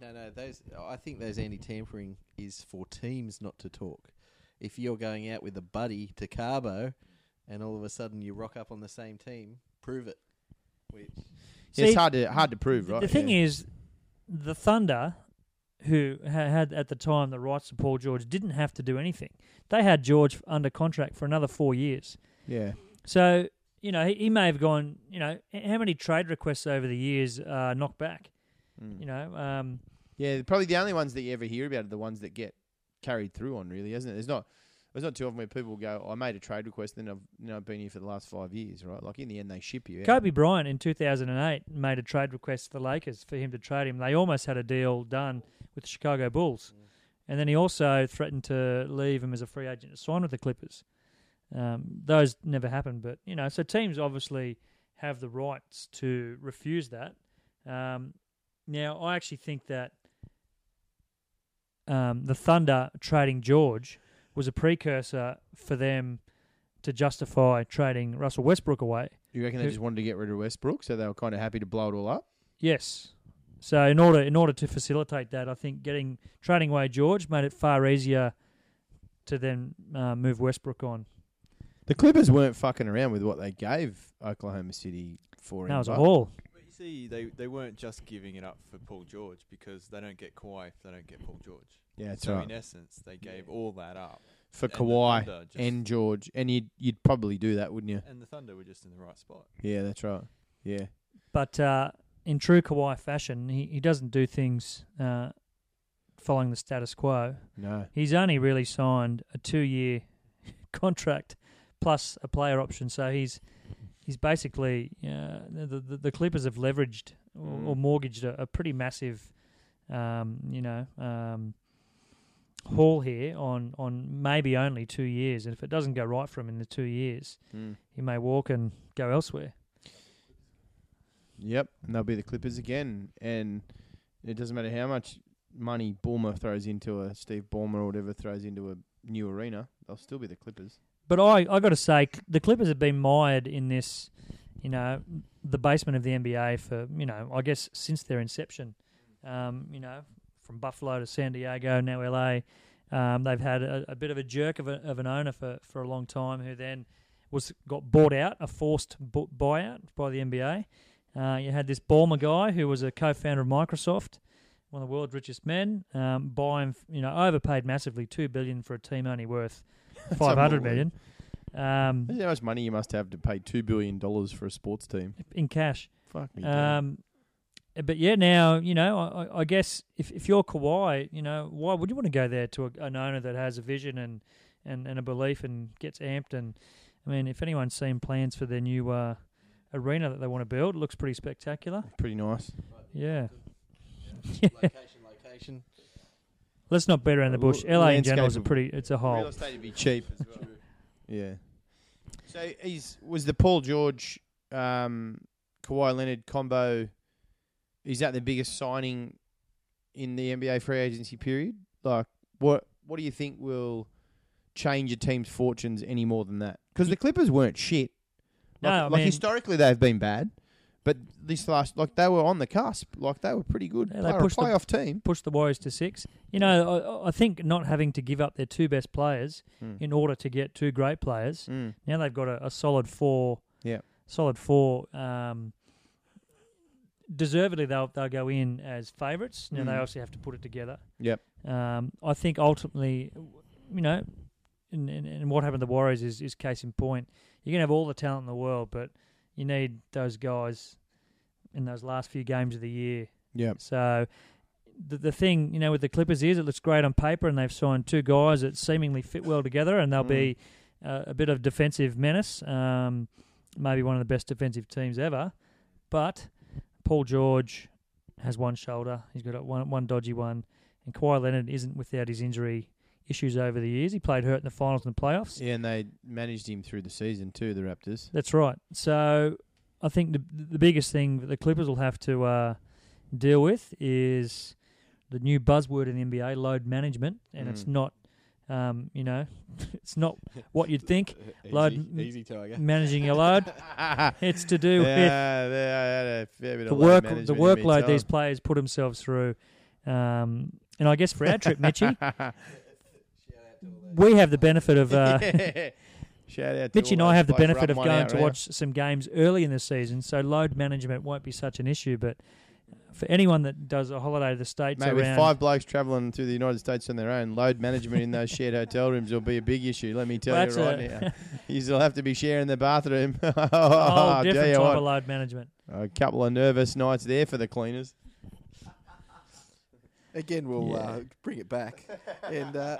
No, no. Those I think those anti-tampering is for teams not to talk. If you're going out with a buddy to Cabo, and all of a sudden you rock up on the same team, prove it. Which Yeah, it's See, hard to hard to prove, right? The thing Yeah. is, the Thunder, who ha- had at the time the rights to Paul George, didn't have to do anything. They had George under contract for another four years. yeah, So you know he, he may have gone. You know how many trade requests over the years uh, knocked back. Mm. You know, um, yeah. Probably the only ones that you ever hear about are the ones that get carried through on, really, isn't it? There's not. There's not too often where people go, "I made a trade request, then I've you know been here for the last five years, right?" Like in the end, they ship you. Out. Kobe Bryant in 2008 made a trade request to the Lakers for him to trade him. They almost had a deal done with the Chicago Bulls. And then he also threatened to leave him as a free agent to sign with the Clippers. Um, those never happened, but you know, so teams obviously have the rights to refuse that. Um, now, I actually think that um, the Thunder trading George was a precursor for them to justify trading Russell Westbrook away. You reckon they just wanted to get rid of Westbrook, so they were kind of happy to blow it all up? Yes. So in order in order to facilitate that, I think getting trading away George made it far easier to then uh, move Westbrook on. The Clippers weren't fucking around with what they gave Oklahoma City for him. That was a but- haul. But you see, they, they weren't just giving it up for Paul George because they don't get Kawhi if they don't get Paul George. Yeah, that's so right. in essence, they gave all that up. For and Kawhi and George, and you'd you'd probably do that, wouldn't you? and the Thunder were just in the right spot. Yeah, that's right. Yeah, But uh, in true Kawhi fashion, he, he doesn't do things uh, following the status quo. no, He's only really signed a two year contract plus a player option. So he's he's basically uh, the, the the Clippers have leveraged or, or Mm. mortgaged a, a pretty massive, um, you know, um, haul here on on maybe only two years. And if it doesn't go right for him in the two years, Mm. he may walk and go elsewhere. Yep, and they'll be the Clippers again. And it doesn't matter how much money Ballmer throws into a Steve Ballmer or whatever throws into a new arena, they'll still be the Clippers. But I, I got to say, the Clippers have been mired in this, you know, the basement of the NBA for, you know, I guess since their inception. Um, you know, from Buffalo to San Diego, now LA. Um, they've had a, a bit of a jerk of, a, of an owner for, for a long time who then was got bought out, a forced bu- buyout by the NBA. Uh, you had this Ballmer guy who was a co-founder of Microsoft, one of the world's richest men, um, buying, you know, overpaid massively, two billion for a team only worth five hundred million um, Imagine how much money you must have to pay two billion dollars for a sports team. in cash. Fuck me. Um, but yeah, now you know. I, I- I guess if if you're Kawhi, you know, why would you want to go there to a, an owner that has a vision and, and, and a belief and gets amped? And I mean, if anyone's seen plans for their new uh, arena that they want to build, it looks pretty spectacular. Pretty nice. Yeah. location, location. Let's not beat around the bush. LA in general is a pretty. It's a Real estate would be cheap as well. yeah. So he's was the Paul George, um, Kawhi Leonard combo. Is that the biggest signing in the NBA free agency period? Like, what what do you think will change a team's fortunes any more than that? Because the Clippers weren't shit. Like, No, like mean- historically they've been bad, but this last like they were on the cusp. Like they were pretty good. Yeah, they were a pushed the- playoff team. Push the Warriors to six. You know, I, I think not having to give up their two best players Mm. in order to get two great players. Mm. Now they've got a, a solid four. Yeah. Solid four. Um, deservedly, they'll they'll go in as favourites. Now they Mm. obviously have to put it together. Yep. Um, I think ultimately, you know, and, and, and what happened to the Warriors is, is case in point. You can have all the talent in the world, but you need those guys in those last few games of the year Yep. so the the thing, you know, with the Clippers is it looks great on paper, and they've signed two guys that seemingly fit well together, and they'll be uh, a bit of defensive menace. Um, maybe one of the best defensive teams ever. But Paul George has one shoulder; he's got a one one dodgy one, and Kawhi Leonard isn't without his injury issues over the years. He played hurt in the finals and the playoffs. Yeah, and they managed him through the season too. The Raptors. That's right. So I think the the biggest thing that the Clippers will have to uh, deal with is the new buzzword in the NBA, load management, and it's Mm. not, um, you know, it's not what you'd think easy, Load- easy tiger. managing your load. It's to do with yeah, they had a fair bit the work, the workload these players put themselves through. Um, and I guess for our trip, Mitchy, we have the benefit of. Uh, Yeah. Shout out Mitch and I have the benefit of going to watch some games early in the season, so load management won't be such an issue. But for anyone that does a holiday to the states Mate, with around, five blokes travelling through the United States on their own, load management in those shared hotel rooms will be a big issue. Let me tell Well, you right a- now. You'll have to be sharing the bathroom. a whole I'll tell different you type what, of load management. a couple of nervous nights there for the cleaners. Again, we'll Yeah. uh, bring it back. And uh,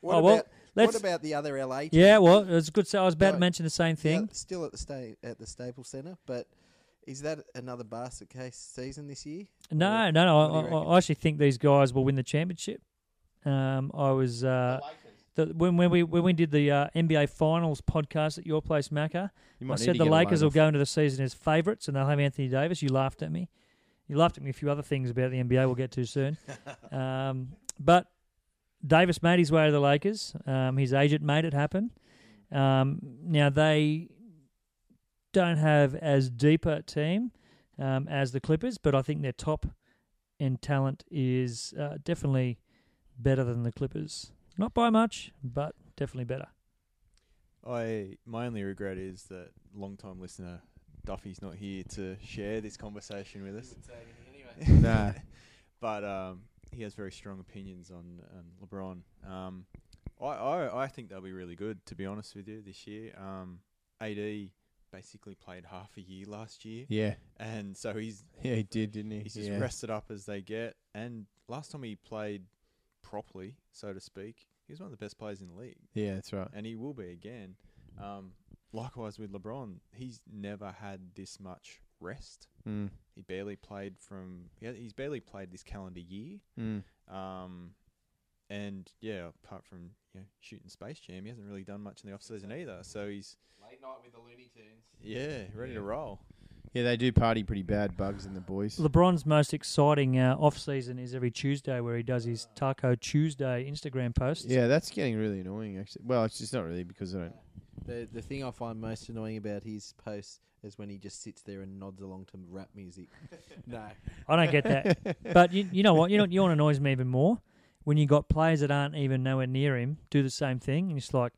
what Oh, well, about let's- what about the other LA? Team? Yeah, well, it was good. So I was about to Yeah. mention the same thing. still at the sta- at the Staples Center, but is that another basket case season this year? No, Or no, no. what do you I, I. I actually think these guys will win the championship. Um, I was uh, the, when when we when we did the uh, NBA Finals podcast at your place, Macca. You I might need said the Lakers will go into the season as favourites and they'll have Anthony Davis. You laughed at me. You laughed at me a few other things about the NBA we'll get to soon. um, but Davis made his way to the Lakers. Um, his agent made it happen. Um, now they don't have as deep a team um, as the Clippers, but I think their top end talent is uh, definitely better than the Clippers. Not by much, but definitely better. I my only regret is that long time listener Duffy's not here to share this conversation with us. Nah. but um, he has very strong opinions on, on LeBron. Um, I, I I think they'll be really good to be honest with you this year. Um, AD basically played half a year last year, Yeah, and so he's yeah, he did, didn't he? he's just yeah. rested up as they get. And last time he played properly, so to speak, he was one of the best players in the league Yeah, that's right. and he will be again. Um, likewise with LeBron, he's never had this much rest. Mm. He barely played from. Yeah, he's barely played this calendar year. Mm. Um, and yeah, apart from you know, shooting Space Jam, he hasn't really done much in the off season either. So he's Late night with the Looney Tunes. yeah ready to roll. Yeah, they do party pretty bad, Bugs and the boys. LeBron's most exciting uh, off season is every Tuesday where he does his Taco Tuesday Instagram posts. Yeah, that's getting really annoying. Actually, well, it's just not really because I don't. The the thing I find most annoying about his posts is when he just sits there and nods along to rap music. no, I don't get that. but you, you know what? You know, you know what annoys me even more when you got players that aren't even nowhere near him do the same thing, and it's like,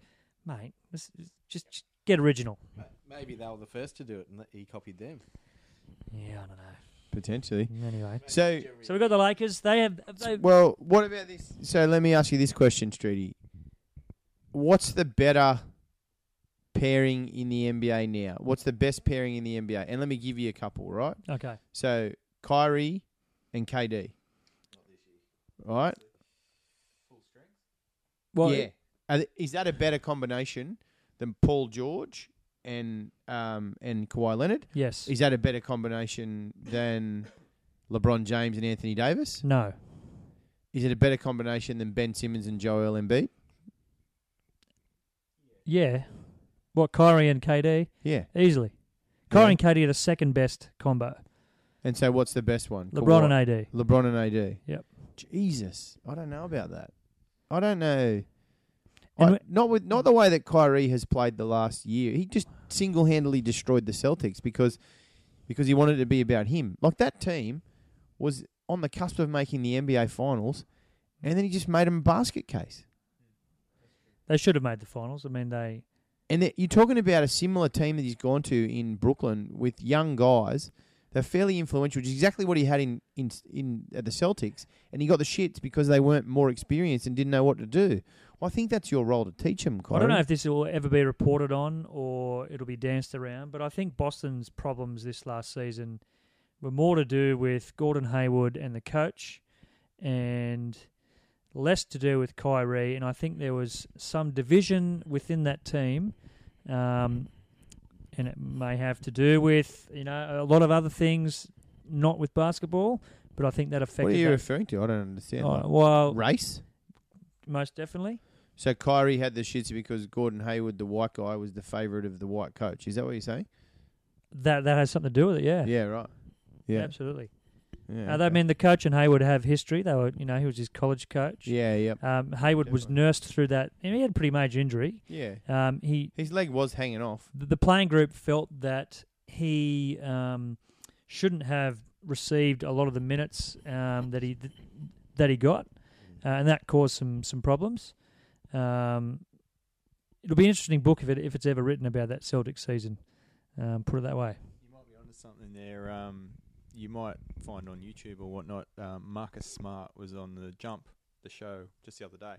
mate, just, just get original. maybe they were the first to do it, and he copied them. Yeah, I don't know. Potentially. Mm, anyway, So, so we got the Lakers. They have they, well, what about this? So, let me ask you this question, Streety. What's the better pairing in the NBA now? What's the best pairing in the NBA? And let me give you a couple, right? okay. So, Kyrie and KD. Right? Well, yeah. Th- Is that a better combination than Paul George and um, and Kawhi Leonard? yes. Is that a better combination than LeBron James and Anthony Davis? no. Is it a better combination than Ben Simmons and Joel Embiid? Yeah. What Kyrie and KD Yeah. easily. Kyrie Yeah. and KD are the second best combo. And so, what's the best one? LeBron Kawhi- and AD. LeBron and AD. Yep. Jesus, I don't know about that. I don't know. I- not with not the way that Kyrie has played the last year. He just single handedly destroyed the Celtics because because he wanted it to be about him. Like that team was on the cusp of making the NBA finals, and then he just made them a basket case. They should have made the finals. I mean, they And you're talking about a similar team that he's gone to in Brooklyn with young guys. They're fairly influential, which is exactly what he had in, in in at the Celtics, and he got the shits because they weren't more experienced and didn't know what to do. Well, I think that's your role to teach them. I don't know if this will ever be reported on or it'll be danced around, but I think Boston's problems this last season were more to do with Gordon Hayward and the coach and less to do with Kyrie. And I think there was some division within that team. Um, and it may have to do with, you know, a lot of other things, not with basketball, but I think that affected What are you that. referring to? I don't understand. Oh, well, race. most definitely. So Kyrie had the shits because Gordon Hayward, the white guy, was the favourite of the white coach. Is that what you're saying? That that has something to do with it, yeah. Yeah, right. Yeah, Absolutely. Yeah. Uh, they, I okay. mean, the coach and Hayward have history. They were, you know, he was his college coach. yeah, yeah. Um, Hayward was nursed through that. And he had a pretty major injury. yeah. Um, he His leg was hanging off. the, the playing group felt that he um, shouldn't have received a lot of the minutes um, that he that he got, uh, and that caused some some problems. Um, it'll be an interesting book if it if it's ever written about that Celtic season. Um, put it that way. You might be onto something there. Um, you might find on YouTube or whatnot. Um, Marcus Smart was on the Jump, the show, just the other day,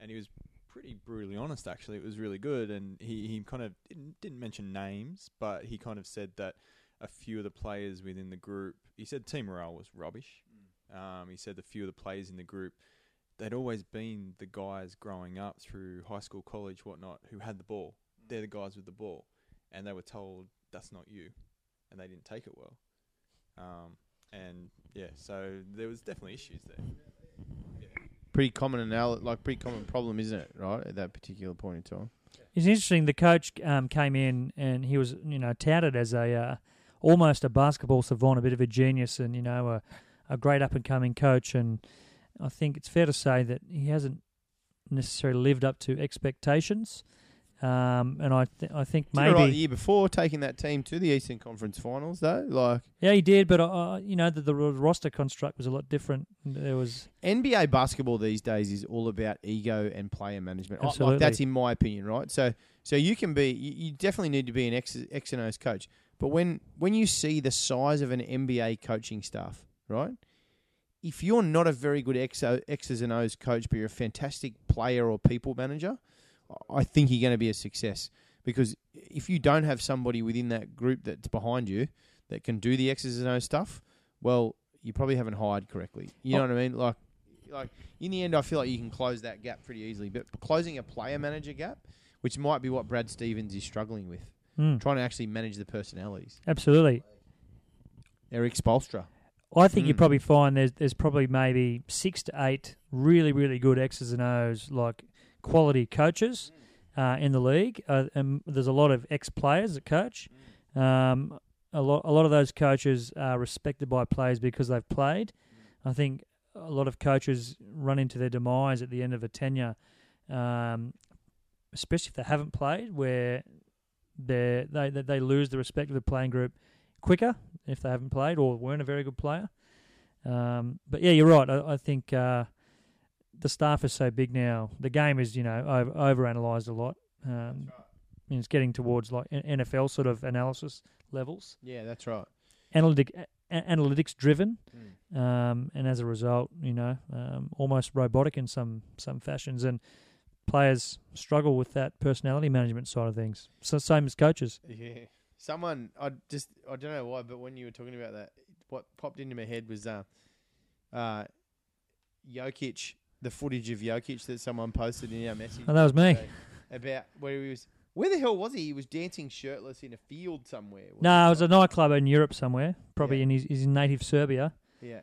and he was pretty brutally honest. Actually, it was really good, and he, he kind of didn't, didn't mention names, but he kind of said that a few of the players within the group. He said team morale was rubbish. Um, he said a few of the players in the group. They'd always been the guys growing up through high school, college, whatnot, who had the ball. They're the guys with the ball and they were told that's not you, and they didn't take it well. Um, and yeah, so there was definitely issues there. Pretty common anal- like pretty common problem, isn't it? Right at that particular point in time. It's interesting. The coach um, came in and he was, you know, touted as a uh, almost a basketball savant, a bit of a genius, and you know, a, a great up and coming coach. And I think it's fair to say that he hasn't necessarily lived up to expectations. Um, and I, th- I think all right the year before taking that team to the Eastern Conference Finals, though. Like yeah, he did. But uh, you know, the, the roster construct was a lot different. There was, NBA basketball these days is all about ego and player management. Absolutely. Like that's in my opinion, right? So, so you can be, you, you definitely need to be an X, X and O's coach. But when when you see the size of an NBA coaching staff, right? If you're not a very good X, X's and O's coach, but you're a fantastic player or people manager, I think you're going to be a success. Because if you don't have somebody within that group that's behind you that can do the X's and O's stuff, well, you probably haven't hired correctly. You know Oh. what I mean? Like, like in the end, I feel like you can close that gap pretty easily. But closing a player manager gap, which might be what Brad Stevens is struggling with, mm, trying to actually manage the personalities. absolutely. Erik Spoelstra. I think you Mm. probably find there's there's probably maybe six to eight really really good X's and O's like quality coaches uh, in the league, uh, and there's a lot of ex players that coach. Um, a lot a lot of those coaches are respected by players because they've played. I think a lot of coaches run into their demise at the end of a tenure, um, especially if they haven't played, where they they they lose the respect of the playing group quicker if they haven't played or weren't a very good player. Um, but yeah, you're right. I, I think uh, the staff is so big now. The game is you know over, overanalyzed a lot. Um, and it's getting towards like NFL sort of analysis levels, Yeah, that's right. analytic a- analytics driven, Mm. um, and as a result, you know, um, almost robotic in some some fashions, and players struggle with that personality management side of things. So same as coaches. Yeah. Someone, I just, I don't know why, but when you were talking about that, what popped into my head was uh, uh, Jokic, the footage of Jokic that someone posted in our message. Oh, that was me. About where he was. Where the hell was he? He was dancing shirtless in a field somewhere. No, it was a nightclub in Europe somewhere, probably Yeah. in his, his native Serbia. Yeah.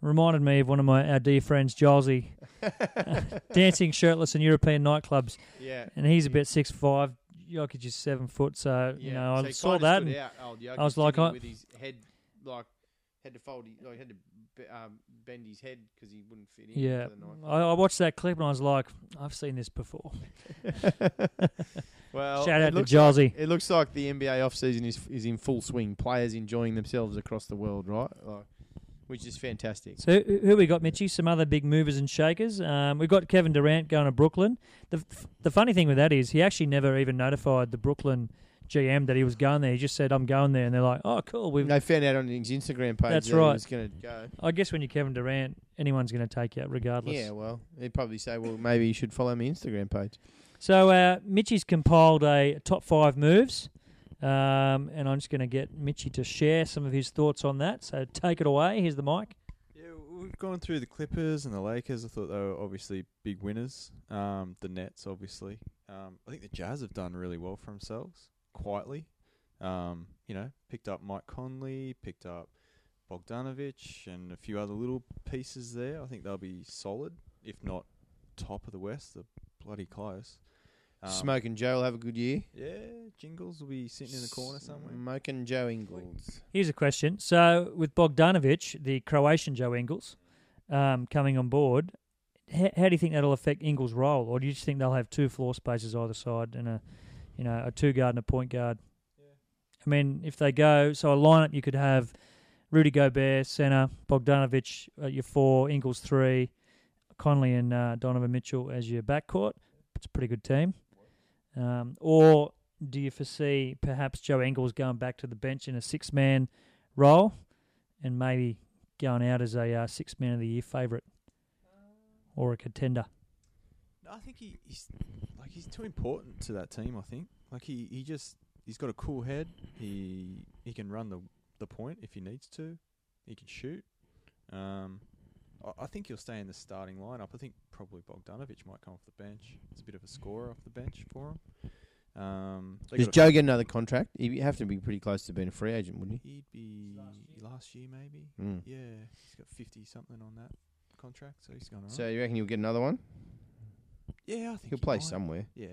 Reminded me of one of my our dear friends, Gilesy, dancing shirtless in European nightclubs, yeah. and he's about six five. Jokic is seven foot, so Yeah. you know So I saw that. And out, I was like, I- with his head like had to fold, his, like had to um, bend his head because he wouldn't fit in. yeah. I, I watched that clip and I was like, I've seen this before. well, Shout out to looks like- It looks like the NBA off season is is in full swing. Players enjoying themselves across the world, right? Like, which is fantastic. So who, who we got, Mitchy? Some other big movers and shakers. Um, we've got Kevin Durant going to Brooklyn. The f- the funny thing with that is he actually never even notified the Brooklyn GM that he was going there. He just said, "I'm going there," and they're like, "Oh, cool." We've They found out on his Instagram page That's that right. he was going to go. I guess when you're Kevin Durant, anyone's going to take you out regardless. Yeah, well, he'd probably say, well, maybe you should follow my Instagram page. So uh, Mitchy's compiled a top five moves, um, and I'm just going to get Mitchy to share some of his thoughts on that. So take it away. Here's the mic. Yeah, we've gone through the Clippers and the Lakers. I thought they were obviously big winners. Um, the Nets, obviously. Um, I think the Jazz have done really well for themselves, quietly. Um, you know, picked up Mike Conley, picked up Bogdanovic, and a few other little pieces there. I think they'll be solid, if not top of the West. They're bloody close. Um, and Joe will have a good year. Yeah, Jingles will be sitting in the corner somewhere. Smoke and Joe Ingles. Here's a question. So with Bogdanovic, the Croatian Joe Ingles, um, coming on board, h- how do you think that'll affect Ingles' role, or do you just think they'll have two floor spaces either side and a, you know, a two guard and a point guard? I mean, if they go so a lineup, you could have Rudy Gobert center, Bogdanovic at your four, Ingles three, Conley and uh, Donovan Mitchell as your backcourt. It's a pretty good team. Um, or do you foresee perhaps Joe Ingles going back to the bench in a six man role and maybe going out as a uh, six man of the year favourite or a contender? No, I think he, he's like he's too important to that team. I think like he, he just he's got a cool head. He he can run the the point if he needs to. He can shoot. Um, I, I think he'll stay in the starting lineup. I think probably Bogdanovic might come off the bench. It's a bit of a scorer off the bench for him. Um, Does Joe get another contract? He'd have to be pretty close to being a free agent, wouldn't he? He'd be last year maybe. Mm. Yeah, he's got fifty something on that contract, so he's alright. So you reckon he'll get another one? Yeah, I think He'll he play might. somewhere. Yeah,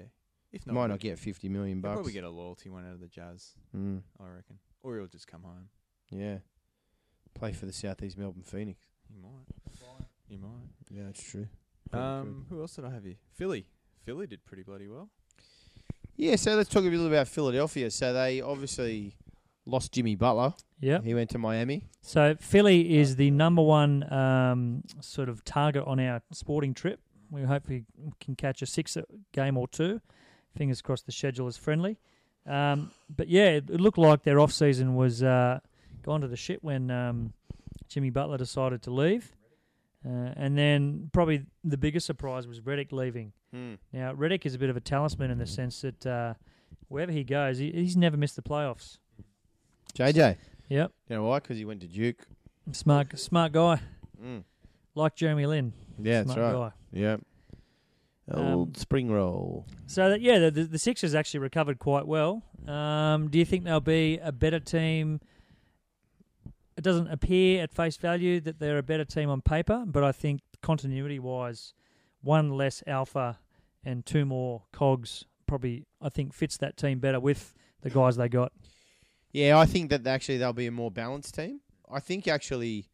if not, might he'll- not get 50 million He'll bucks. probably get a loyalty one out of the Jazz, Mm. I reckon, or he'll just come home. Yeah. Play for the Southeast Melbourne Phoenix. He might. He might. Yeah, that's true. Probably Um, who else did I have here? Philly. Philly did pretty bloody well. Yeah, so let's talk a little about Philadelphia. So they obviously lost Jimmy Butler. Yeah, He went to Miami. So Philly is the number one um, sort of target on our sporting trip. We hope we can catch a six game or two. Fingers crossed the schedule is friendly. Um, but yeah, it, it looked like their off season was uh, gone to the shit when um, Jimmy Butler decided to leave. Uh, and then probably the biggest surprise was Redick leaving. Hmm. Now Redick is a bit of a talisman in the sense that uh, wherever he goes, he, he's never missed the playoffs. JJ. Yep, You know why? Because he went to Duke. smart, smart guy, Mm. Like Jeremy Lin. Yeah, that's right. guy. Yeah. Um, Old spring roll. So that, yeah, the, the the Sixers actually recovered quite well. Um, do you think they'll be a better team? It doesn't appear at face value that they're a better team on paper, but I think continuity wise, one less alpha and two more cogs probably I think fits that team better with the guys they got. Yeah, I think that actually they'll be a more balanced team. I think actually,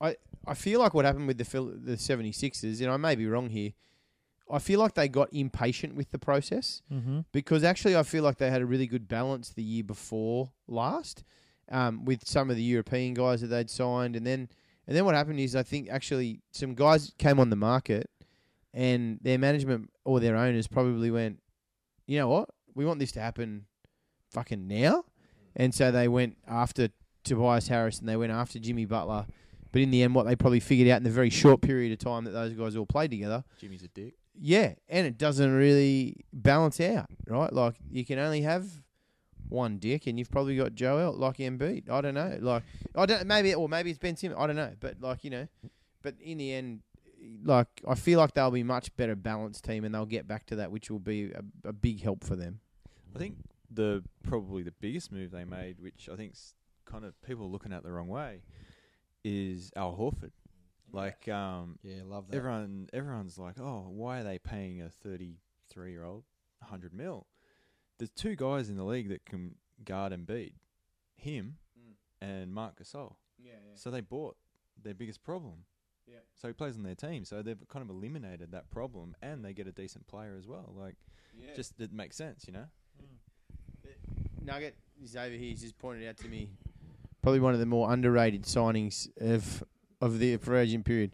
I I feel like what happened with the Phil, the 76ers, and I may be wrong here. I feel like they got impatient with the process Mm-hmm. because actually I feel like they had a really good balance the year before last, um, with some of the European guys that they'd signed, and then and then what happened is I think actually some guys came on the market, and their management or their owners probably went, you know what, we want this to happen, fucking now, and so they went after Tobias Harris and they went after Jimmy Butler. But in the end, what they probably figured out in the very short period of time that those guys all played together Jimmy's a dick. yeah, and it doesn't really balance out, right? Like you can only have one dick, and you've probably got Joel like Embiid. I don't know, like I don't maybe or maybe it's Ben Simmons. I don't know, but like you know, but in the end, like I feel like they'll be much better balanced team, and they'll get back to that, which will be a, a big help for them. I think the probably the biggest move they made, which I think's kind of people are looking at the wrong way, is Al Horford. Like um, Yeah, love that. everyone, everyone's like, oh, why are they paying a 33 year old 100 mil? There's two guys in the league that can guard and beat him and Mark Gasol. Yeah, yeah. So they bought their biggest problem. Yeah. So he plays on their team. So they've kind of eliminated that problem, and they get a decent player as well. Like, yeah. just it makes sense, you know. Nugget is over here. He's just pointed out to me probably one of the more underrated signings of of the free agent period.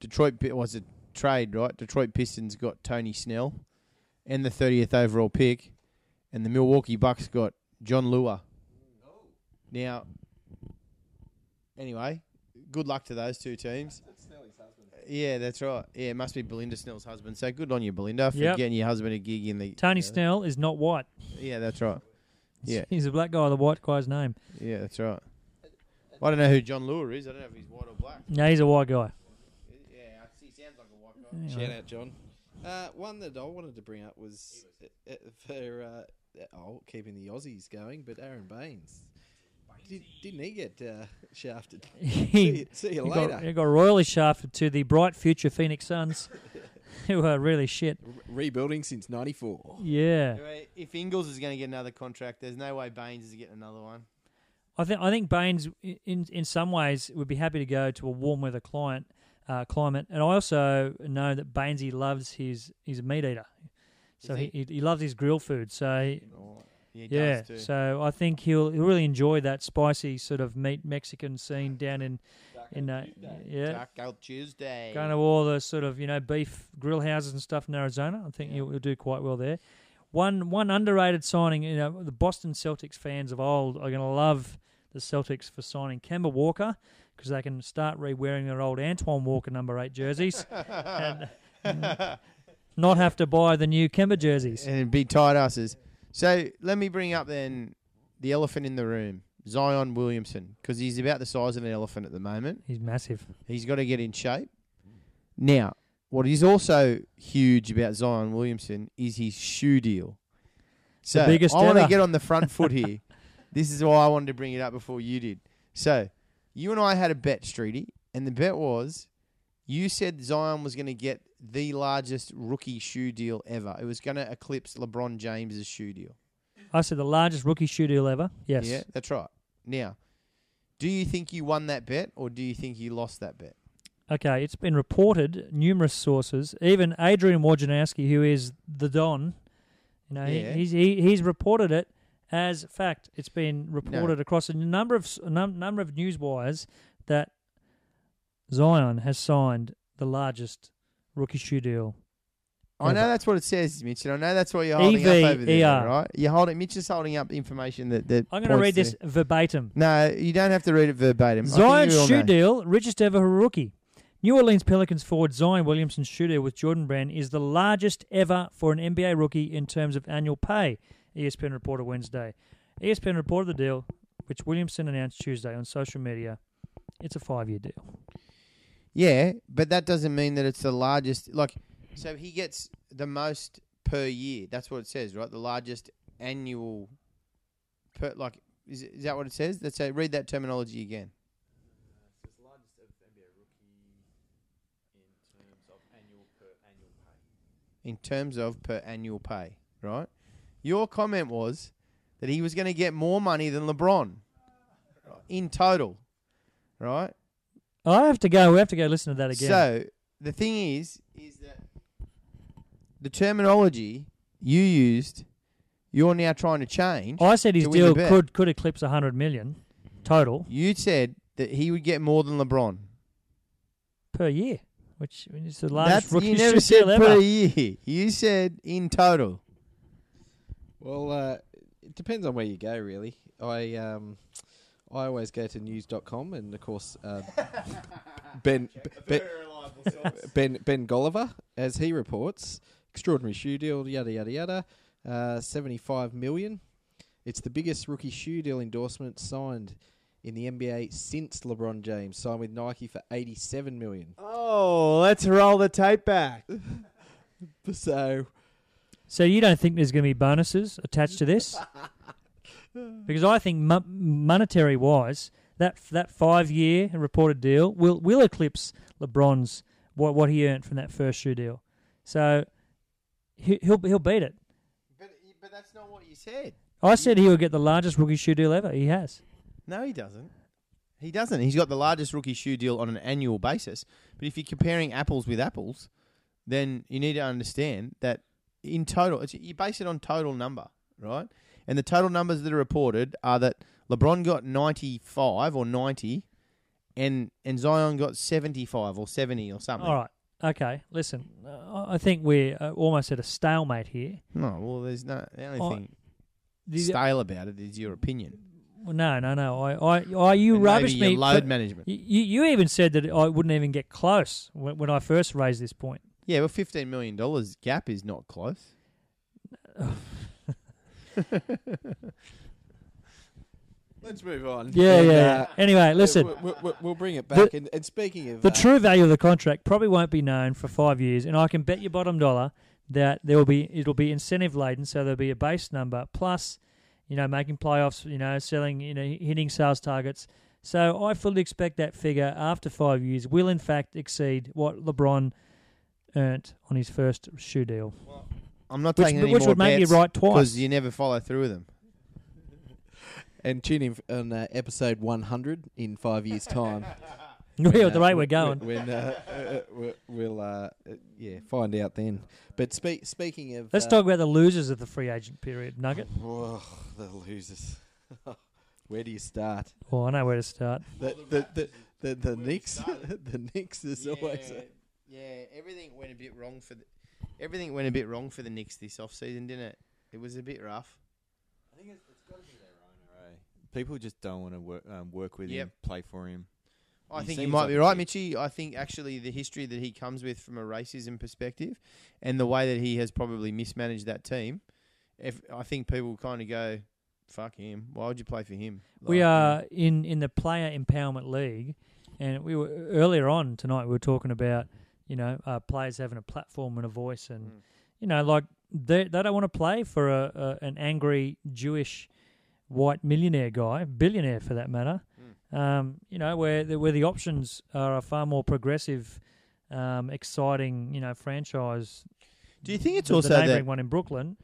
Detroit was a trade, right? Detroit Pistons got Tony Snell and the 30th overall pick, and the Milwaukee Bucks got Jon Leuer. Now, anyway, good luck to those two teams. Yeah, that's right. Yeah, it must be Belinda Snell's husband. So good on you, Belinda, for Yep. getting your husband a gig in the. Tony uh, Snell is not white. Yeah, that's right. Yeah. He's a black guy with a white guy's name. Yeah, that's right. I don't know who Jon Leuer is. I don't know if he's white or black. No, he's a white guy. Yeah, he sounds like a white guy. Shout out, John. Uh, one that I wanted to bring up was uh, uh, for uh, oh, keeping the Aussies going, but Aron Baynes. Did, didn't he get uh, shafted? he, you, see you he later. got, he got royally shafted to the bright future Phoenix Suns, who are really shit. Re- rebuilding since '94. Yeah, if Ingles is going to get another contract, there's no way Baynes is getting another one. I think I think Baynes, in in some ways, would be happy to go to a warm weather client uh, climate, and I also know that Baynesy loves his he's a meat eater, so he he, he loves his grill food. So he- Oh, yeah, he yeah, so I think he'll he'll really enjoy that spicy sort of meat Mexican scene down in in uh, yeah. Taco Tuesday. Going to all the sort of you know beef grill houses and stuff in Arizona. I think Yeah. you'll, you'll do quite well there. One one underrated signing. You know the Boston Celtics fans of old are going to love the Celtics for signing Kemba Walker because they can start re-wearing their old Antoine Walker number eight jerseys and not have to buy the new Kemba jerseys. and be tight asses. So let me bring up then the elephant in the room, Zion Williamson, because he's about the size of an elephant at the moment. He's massive. He's got to get in shape. Now, what is also huge about Zion Williamson is his shoe deal. So biggest I want to ever. get on the front foot here. This is why I wanted to bring it up before you did. So, you and I had a bet, Streety, and the bet was you said Zion was going to get the largest rookie shoe deal ever. It was going to eclipse LeBron James's shoe deal. I said the largest rookie shoe deal ever. Yes. Yeah, that's right. Now, do you think you won that bet or do you think you lost that bet? Okay, it's been reported numerous sources, even Adrian Wojnarowski, who is the Don, you know, he- Yeah. he's he, he's reported it as fact. It's been reported across a number of a num- number of news wires that Zion has signed the largest rookie shoe deal. I know that's what it says, Mitch, and I know that's what you're holding EV, up over there, ER. right? You're holding. Mitch is holding up information that that. I'm going to read this verbatim. No, you don't have to read it verbatim. Zion's shoe know. deal, richest ever rookie. New Orleans Pelicans forward Zion Williamson's shoe deal with Jordan Brand is the largest ever for an NBA rookie in terms of annual pay, ESPN reported Wednesday. ESPN reported the deal, which Williamson announced Tuesday on social media. It's a five year deal. Yeah, but that doesn't mean that it's the largest. Like, so he gets the most per year. That's what it says, right? The largest annual per. Like, is, is that what it says? Let's say read that terminology again. It's the largest of NBA rookie in terms of annual per annual pay. In terms of per annual pay, right? Your comment was that he was going to get more money than LeBron in total, right? Oh, I have to go. We have to go listen to that again. So the thing is, is that the terminology you used, you're now trying to change. I said his to win the deal could could eclipse hundred million total You said that he would get more than LeBron. per year, which is the largest That's rookie you never shoe said deal per ever. year. You said in total. Well, uh, it depends on where you go, really. I um, I always go to news.com, and of course, uh, Ben Ben, ben Ben Golliver, as he reports, extraordinary shoe deal, yada yada yada, uh, seventy five million. It's the biggest rookie shoe deal endorsement signed in the NBA since LeBron James signed with Nike for eighty seven million. Oh, let's roll the tape back. So So you don't think there's going to be bonuses attached to this? because I think mo- monetary wise, that that five year reported deal will will eclipse LeBron's what what he earned from that first shoe deal. So he, he'll he'll beat it. But but that's not what you said. I said he will get the largest rookie shoe deal ever. He has. No, he doesn't. He doesn't. He's got the largest rookie shoe deal on an annual basis. But if you're comparing apples with apples, then you need to understand that in total, it's, you base it on total number, right? And the total numbers that are reported are that LeBron got 95 or 90, and and Zion got 75 or 70 or something. All right. Okay. Listen, uh, I think we're uh, almost at a stalemate here. No, well, there's no the only Oh, thing stale about it is your opinion. Well, no, no, no. I, I, I you And rubbish maybe me. load management. You, you even said that I wouldn't even get close when, when I first raised this point. Yeah, well, $15 million gap is not close. let's move on. Yeah, And, yeah. uh, yeah. Anyway, listen. We'll, we'll- we'll, we'll bring it The- back. and, and speaking of The uh, true value of the contract probably won't be known for five years, and I can bet you bottom dollar that there will be it'll be incentive laden, so there'll be a base number plus, you know, making playoffs, you know, selling, you know, hitting sales targets. So I fully expect that figure after five years will in fact exceed what LeBron earned on his first shoe deal, I'm not which, taking any which more would make me bets right twice. because you never follow through with them. and tune in f- on uh, episode 100 in five years' time. yeah, at the Uh, rate we're going. When uh, uh, we- we'll uh, uh, yeah find out then. But speak, speaking of, Let's uh, talk about the losers of the free agent period, Nugget. Oh, the losers. Where do you start? Well, I know where to start. The the the the, the Knicks. the Knicks is always. A, yeah, everything went a bit wrong for the everything went a bit wrong for the Knicks this off season, didn't it? It was a bit rough. I think it's, it's got to be their owner. Right? People just don't want to work um, work with Yep. him, play for him. I think you might like be right. Mitchy. I think actually the history that he comes with from a racism perspective, and the way that he has probably mismanaged that team, if I think people kind of go, "Fuck him! Why would you play for him?" We Like, you know. are in, in the Player Empowerment League, and we were earlier on tonight. We were talking about you know uh, players having a platform and a voice, and Mm. you know like they they don't want to play for a, a an angry Jewish white millionaire guy, billionaire for that matter. Um, you know where the, where the options are a far more progressive, um, exciting you know franchise. Do you think it's the, also the that- neighbouring one in Brooklyn?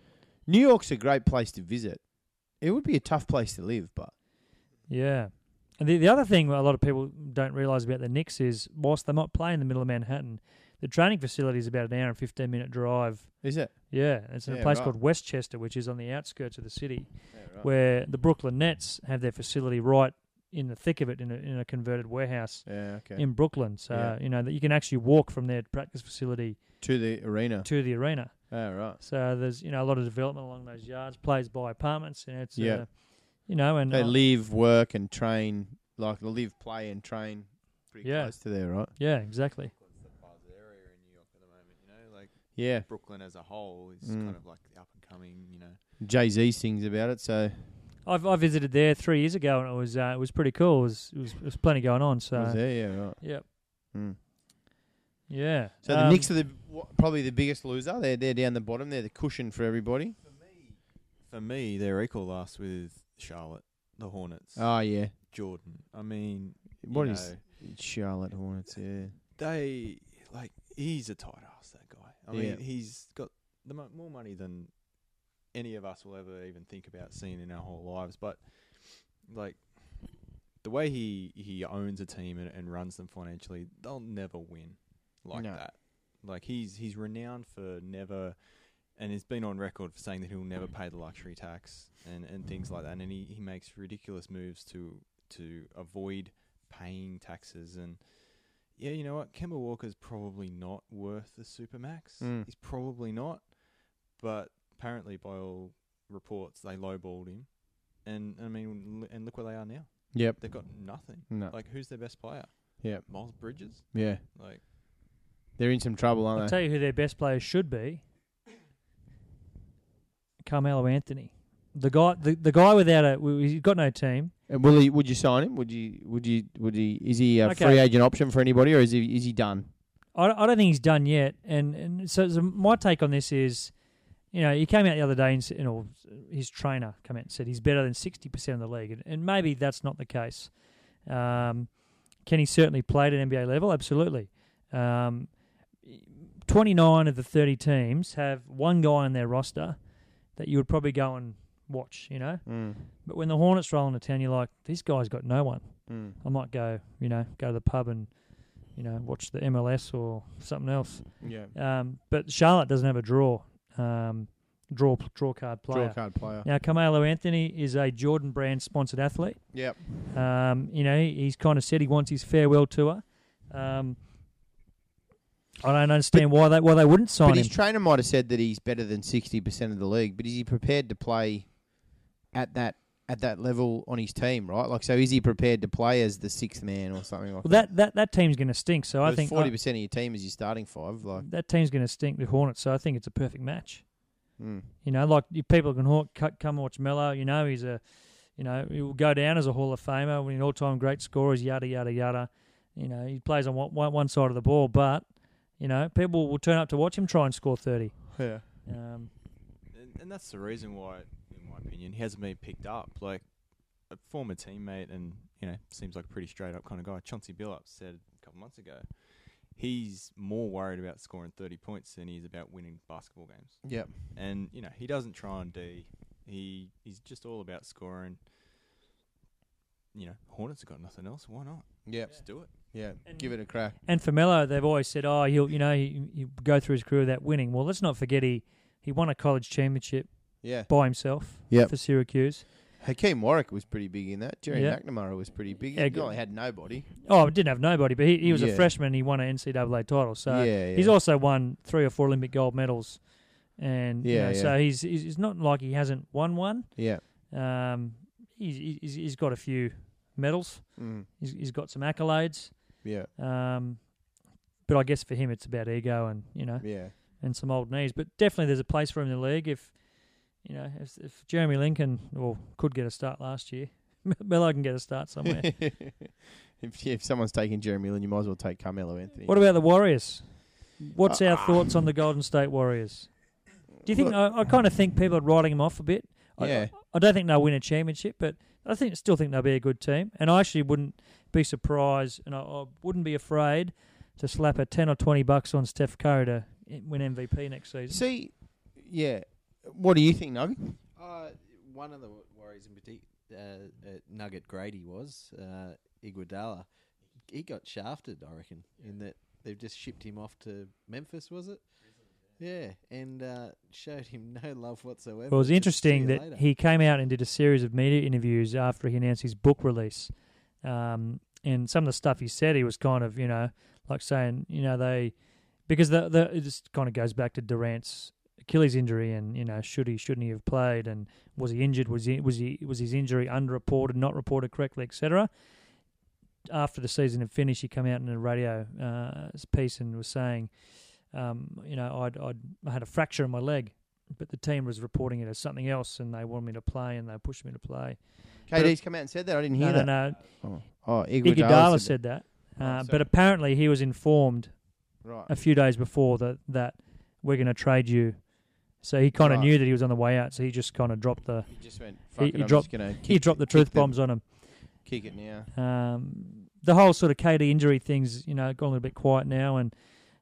New York's a great place to visit. It would be a tough place to live, but Yeah. And the, the other thing a lot of people don't realise about the Knicks is, whilst they might play in the middle of Manhattan, the training facility is about an hour and 15 minute drive. is it? Yeah, it's in Yeah, a place right. called Westchester, which is on the outskirts of the city, Yeah, right. where the Brooklyn Nets have their facility right in the thick of it in a, in a converted warehouse yeah, okay. in Brooklyn. So, Yeah. you know, that you can actually walk from their practice facility to the arena. to the arena. Oh, right. So there's, you know, a lot of development along those yards, players buy apartments, and it's, Yeah. uh, you know, and They uh, live, work, and train. Like they live, play, and train. Pretty Yeah. close to there, right? yeah, exactly. It's the area in New York at the moment. You know, like Yeah. Brooklyn as a whole is Mm. kind of like the up and coming. You know, Jay Z sings about it, so I've I visited there three years ago and it was uh, it was pretty cool. It was, it was it was plenty going on. So was there. Yeah, right. yep, Mm. yeah. So the Um, Knicks are the probably the biggest loser. They're they're down the bottom. They're the cushion for everybody. for me, they're equal last with Charlotte, the Hornets, Oh yeah. Jordan. I mean, What you is know, Charlotte Hornets? Yeah. they like he's a tight ass that guy. I Yeah. mean, he's got the mo- more money than any of us will ever even think about seeing in our whole lives. But like the way he he owns a team and, and runs them financially, they'll never win like No. that. Like he's he's renowned for never, and he's been on record for saying that he'll never pay the luxury tax and, and things like that. And he, he makes ridiculous moves to to avoid paying taxes and. Yeah, you know what? Kemba Walker's probably not worth the supermax. Mm. He's probably not, but apparently, by all reports, they lowballed him, and I mean, l- and look where they are now. Yep. They've got nothing. No. Like, who's their best player? Yeah, Miles Bridges. Yeah. Like, They're in some trouble, aren't they? I'll aren't tell you who their best players should be. Carmelo Anthony, the guy, the, the guy without a, he's got no team. And will he? Would you sign him? Would you? Would you? Would he? Is he a Okay. free agent option for anybody, or is he? Is he done? I, I don't think he's done yet. And and so, so my take on this is, you know, he came out the other day and you know his trainer came out and said he's better than sixty percent of the league, and, and maybe that's not the case. Um, can he certainly play at an NBA level? Absolutely. Um, Twenty nine of the thirty teams have one guy on their roster that you would probably go and watch. You know, Mm. but when the Hornets roll into town, you're like, this guy's got no one. Mm. I might go, you know, go to the pub and, you know, watch the MLS or something else. Yeah. Um, but Charlotte doesn't have a draw, um, draw draw card player. Draw card player. Now, Carmelo Anthony is a Jordan Brand sponsored athlete. Yep. Um, you know, he's kind of said he wants his farewell tour. Um, I don't understand why they why they wouldn't sign But him. his trainer might have said that he's better than sixty percent of the league. But is he prepared to play at that at that level on his team? Right. Like, so is he prepared to play as the sixth man or something like well, that, that that team's going to stink. So I think forty percent of your team is your starting five. Like, that team's going to stink the Hornets. So I think it's a perfect match. mm. You know, like you people can hawk, cut, come watch Mello. You know, he's a, you know, he will go down as a Hall of Famer, when an all-time great scorer, yada yada yada. You know, he plays on one, one, one side of the ball, but you know, people will turn up to watch him try and score thirty. yeah. Um, and, and that's the reason why, in my opinion, he hasn't been picked up. Like a former teammate, and you know, seems like a pretty straight up kind of guy. Chauncey Billups said a couple months ago, he's more worried about scoring thirty points than he is about winning basketball games. Yep. And you know, he doesn't try and D. He he's just all about scoring. You know, Hornets have got nothing else. Why not? Yep. Just do it. Yeah. And- Give it a crack. and for Mello, they've always said, oh, he'll, you know, he, he'll go through his career without winning. Well, let's not forget he he won a college championship Yeah. by himself Yep. for Syracuse. Hakim Warrick was pretty big in that. Gerry Yeah. McNamara was pretty big. Yeah, he good. only had nobody. Oh, it didn't have nobody, but he, he was Yeah. a freshman. He won an NCAA title, so yeah, yeah. He's also won three or four Olympic gold medals, and you Yeah, know, yeah. so he's he's it's not like he hasn't won one. yeah. Um, he's he's, he's got a few medals. Mm. He's, he's got some accolades. Yeah. Um, but I guess for him it's about ego and you know Yeah. and some old knees. But definitely there's a place for him in the league if you know if, if Jeremy Lincoln well could get a start last year, Melo can get a start somewhere. if if someone's taking Jeremy Lin, you might as well take Carmelo Anthony. what about the Warriors? What's Uh, our thoughts on the Golden State Warriors? Do you think I, I kind of think people are writing them off a bit? I- Yeah. I, don't think they'll win a championship, but I think still think they'll be a good team. And I actually wouldn't be surprised, and I, I wouldn't be afraid to slap a ten or twenty bucks on Steph Curry to win MVP next season. See, yeah. What do you think, Nug? Uh, one of the worries in particular, uh, uh, Nugget Grady was uh, Iguodala. He got shafted, I reckon, in that they've just shipped him off to Memphis. Was it? Yeah, and uh, showed him no love whatsoever. Well, it was interesting that later. he came out and did a series of media interviews after he announced his book release. Um, and some of the stuff he said, he was kind of, you know, like saying, you know, they, because the, the it just kind of goes back to Durant's Achilles injury and, you know, should he, shouldn't he have played and was he injured? Was he, was he, was his injury underreported, not reported correctly, etc. After the season had finished, he came out in a radio uh, piece and was saying, um, you know, I'd, I'd I had a fracture in my leg, but the team was reporting it as something else, and they wanted me to play, and they pushed me to play. KD's come out and said that. I didn't hear no, no, that. no. Oh, oh Iguodala said that, Oh, uh, sorry. but apparently he was informed Right. a few days before that that we're going to trade you. So he kind of Right. knew that he was on the way out, so he just kind of dropped the He just went. He- Fuck he it, I'm dropped- just gonna he dropped the truth bombs on him. Kick it now. Um, the whole sort of KD injury things, you know, gone a little bit quiet now, and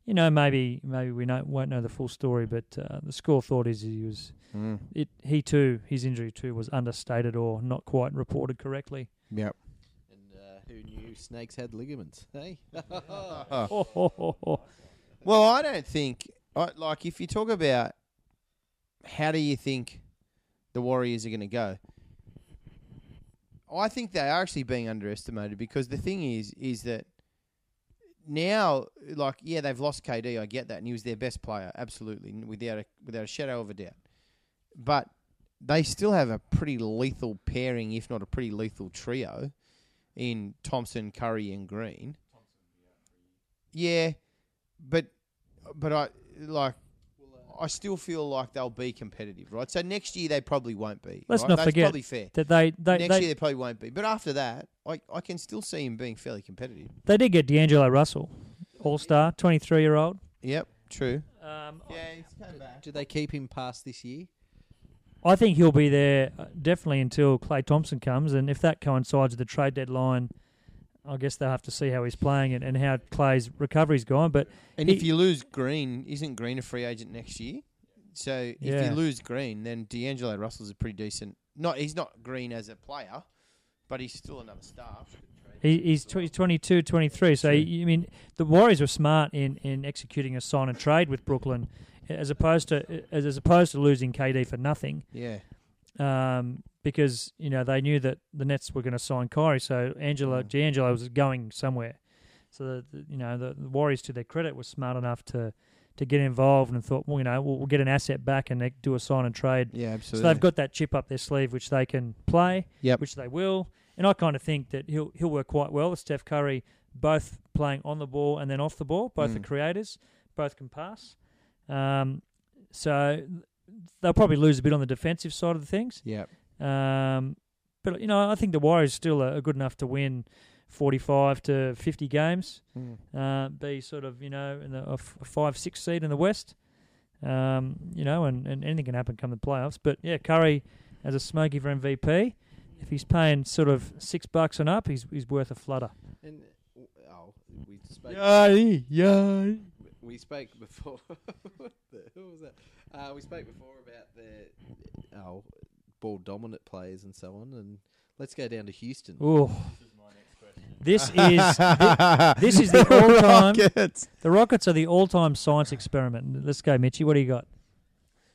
you know, maybe maybe we know, won't know the full story, but uh, the score thought is he was Mm. it. He too, his injury too, was understated or not quite reported correctly. Yep. And uh, who knew snakes had ligaments? Hey, Oh. Well, I don't think I, like if you talk about how do you think the Warriors are going to go. I think they are actually being underestimated because the thing is, is that now, like, yeah, they've lost KD. I get that, and he was their best player, absolutely, without a without a shadow of a doubt. But they still have a pretty lethal pairing, if not a pretty lethal trio, in Thompson, Curry, and Green. Yeah, but but I like. I still feel like they'll be competitive, right? So next year they probably won't be. Let's right? not That's forget probably fair. That they they next they, year they probably won't be, but after that, I I can still see him being fairly competitive. they did get D'Angelo Russell, All Star, twenty three year old. Yep, true. Um, Yeah, he's come back. do they keep him past this year? I think he'll be there uh, definitely until Klay Thompson comes, and if that coincides with the trade deadline, I guess they'll have to see how he's playing and, and how Klay's recovery's gone. But And He- if you lose Green, isn't Green a free agent next year? So if Yeah. you lose Green, then D'Angelo Russell's a pretty decent. Not he's not Green as a player, but he's still another star. he, he's, tw- he's 22, 23. So, you I mean, the Warriors were smart in, in executing a sign and trade with Brooklyn as opposed to as, as opposed to losing KD for nothing. Yeah, um, because you know they knew that the Nets were going to sign Kyrie, so Angelo Mm. D'Angelo was going somewhere. So the, the, you know the, the Warriors, to their credit, were smart enough to to get involved and thought, well, you know, we'll, we'll get an asset back and they do a sign and trade. yeah, absolutely. So they've got that chip up their sleeve, which they can play, Yep. which they will. And I kind of think that he'll he'll work quite well with Steph Curry, both playing on the ball and then off the ball. Both are Mm. creators, both can pass. Um, so they'll probably lose a bit on the defensive side of the things. Yep. Um, but you know, I think the Warriors still are good enough to win forty-five to fifty games. Mm. Uh, be sort of you know in the a f- a five six seed in the West. Um, you know, and, and anything can happen come the playoffs. But yeah, Curry as a smoky for MVP. If he's paying sort of six bucks and up, he's he's worth a flutter. And oh, we spoke. Yay, yay. We spoke before. what the hell was that? Uh, we spoke before about the oh, ball dominant players and so on. And let's go down to Houston. Ooh. This is thi- this is the all-time. Rockets. The Rockets are the all-time science experiment. Let's go, Mitchy. What do you got?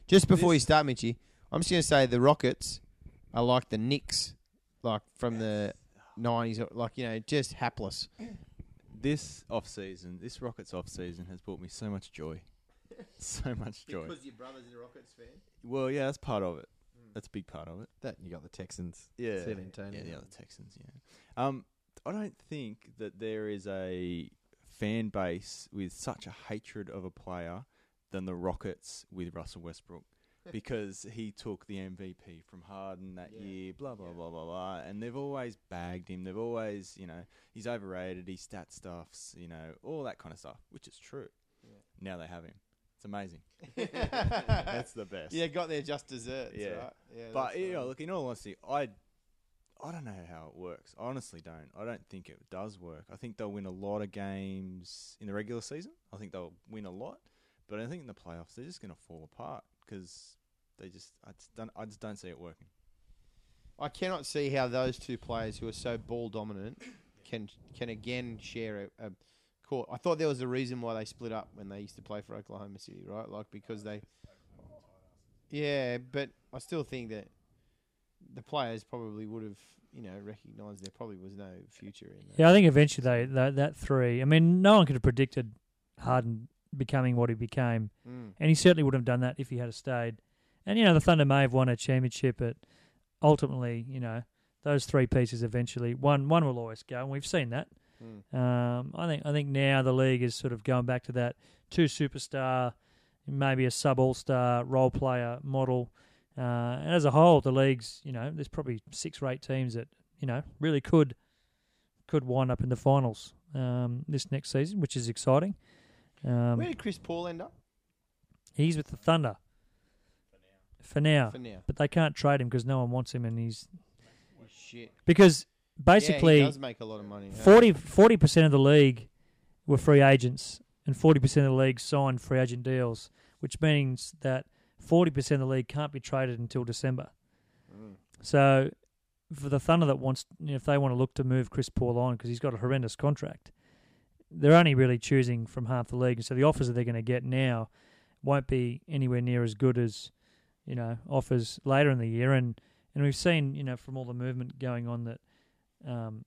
Just before you start, Mitchy, I'm just going to say the Rockets are like the Knicks, like from the '90s, like you know, just hapless. This off season, this Rockets off season has brought me so much joy, so much joy. Because your brother's a Rockets fan. Well, yeah, that's part of it. That's a big part of it. That you got the Texans. Yeah, San Antonio. yeah, the other Texans. Yeah. Um, I don't think that there is a fan base with such a hatred of a player than the Rockets with Russell Westbrook. because he took the MVP from Harden that Yeah. year, blah blah Yeah. blah blah blah, and they've always bagged him. They've always, you know, he's overrated. He stat stuffs, you know, all that kind of stuff, which is true. Yeah. Now they have him. It's amazing. That's the best. Yeah, got there just desserts. Yeah. right? yeah But you know, look, in all honesty, I, I don't know how it works. I honestly don't. I don't think it does work. I think they'll win a lot of games in the regular season. I think they'll win a lot, but I think in the playoffs they're just going to fall apart because they just, I just don't, I just don't see it working. I cannot see how those two players who are so ball dominant can can again share a, a court. I thought there was a reason why they split up when they used to play for Oklahoma City, right? Like because they. Yeah, but I still think that the players probably would have, you know, recognised there probably was no future in that. Yeah, I think eventually they that, that three. I mean, no one could have predicted Harden becoming what he became, Mm. and he certainly would have done that if he had stayed. And you know, the Thunder may have won a championship, but ultimately, you know, those three pieces eventually one one will always go, and we've seen that. Mm. Um, I think I think now the league is sort of going back to that two superstar, maybe a sub all star role player model. Uh, and as a whole, the league's you know there's probably six or eight teams that you know really could could wind up in the finals um, this next season, which is exciting. Um, Where did Chris Paul end up? he's with the Thunder for now, For now. but they can't trade him because no one wants him, and he's Shit. because yeah, basically he does make a lot of money. 40 percent of the league were free agents and 40% of the league signed free agent deals, which means that 40% of the league can't be traded until December. Mm. So for the Thunder that wants, you know, if they want to look to move Chris Paul on because he's got a horrendous contract, they're only really choosing from half the league. And so the offers that they're going to get now won't be anywhere near as good as, you know, offers later in the year. And, and we've seen, you know, from all the movement going on that um,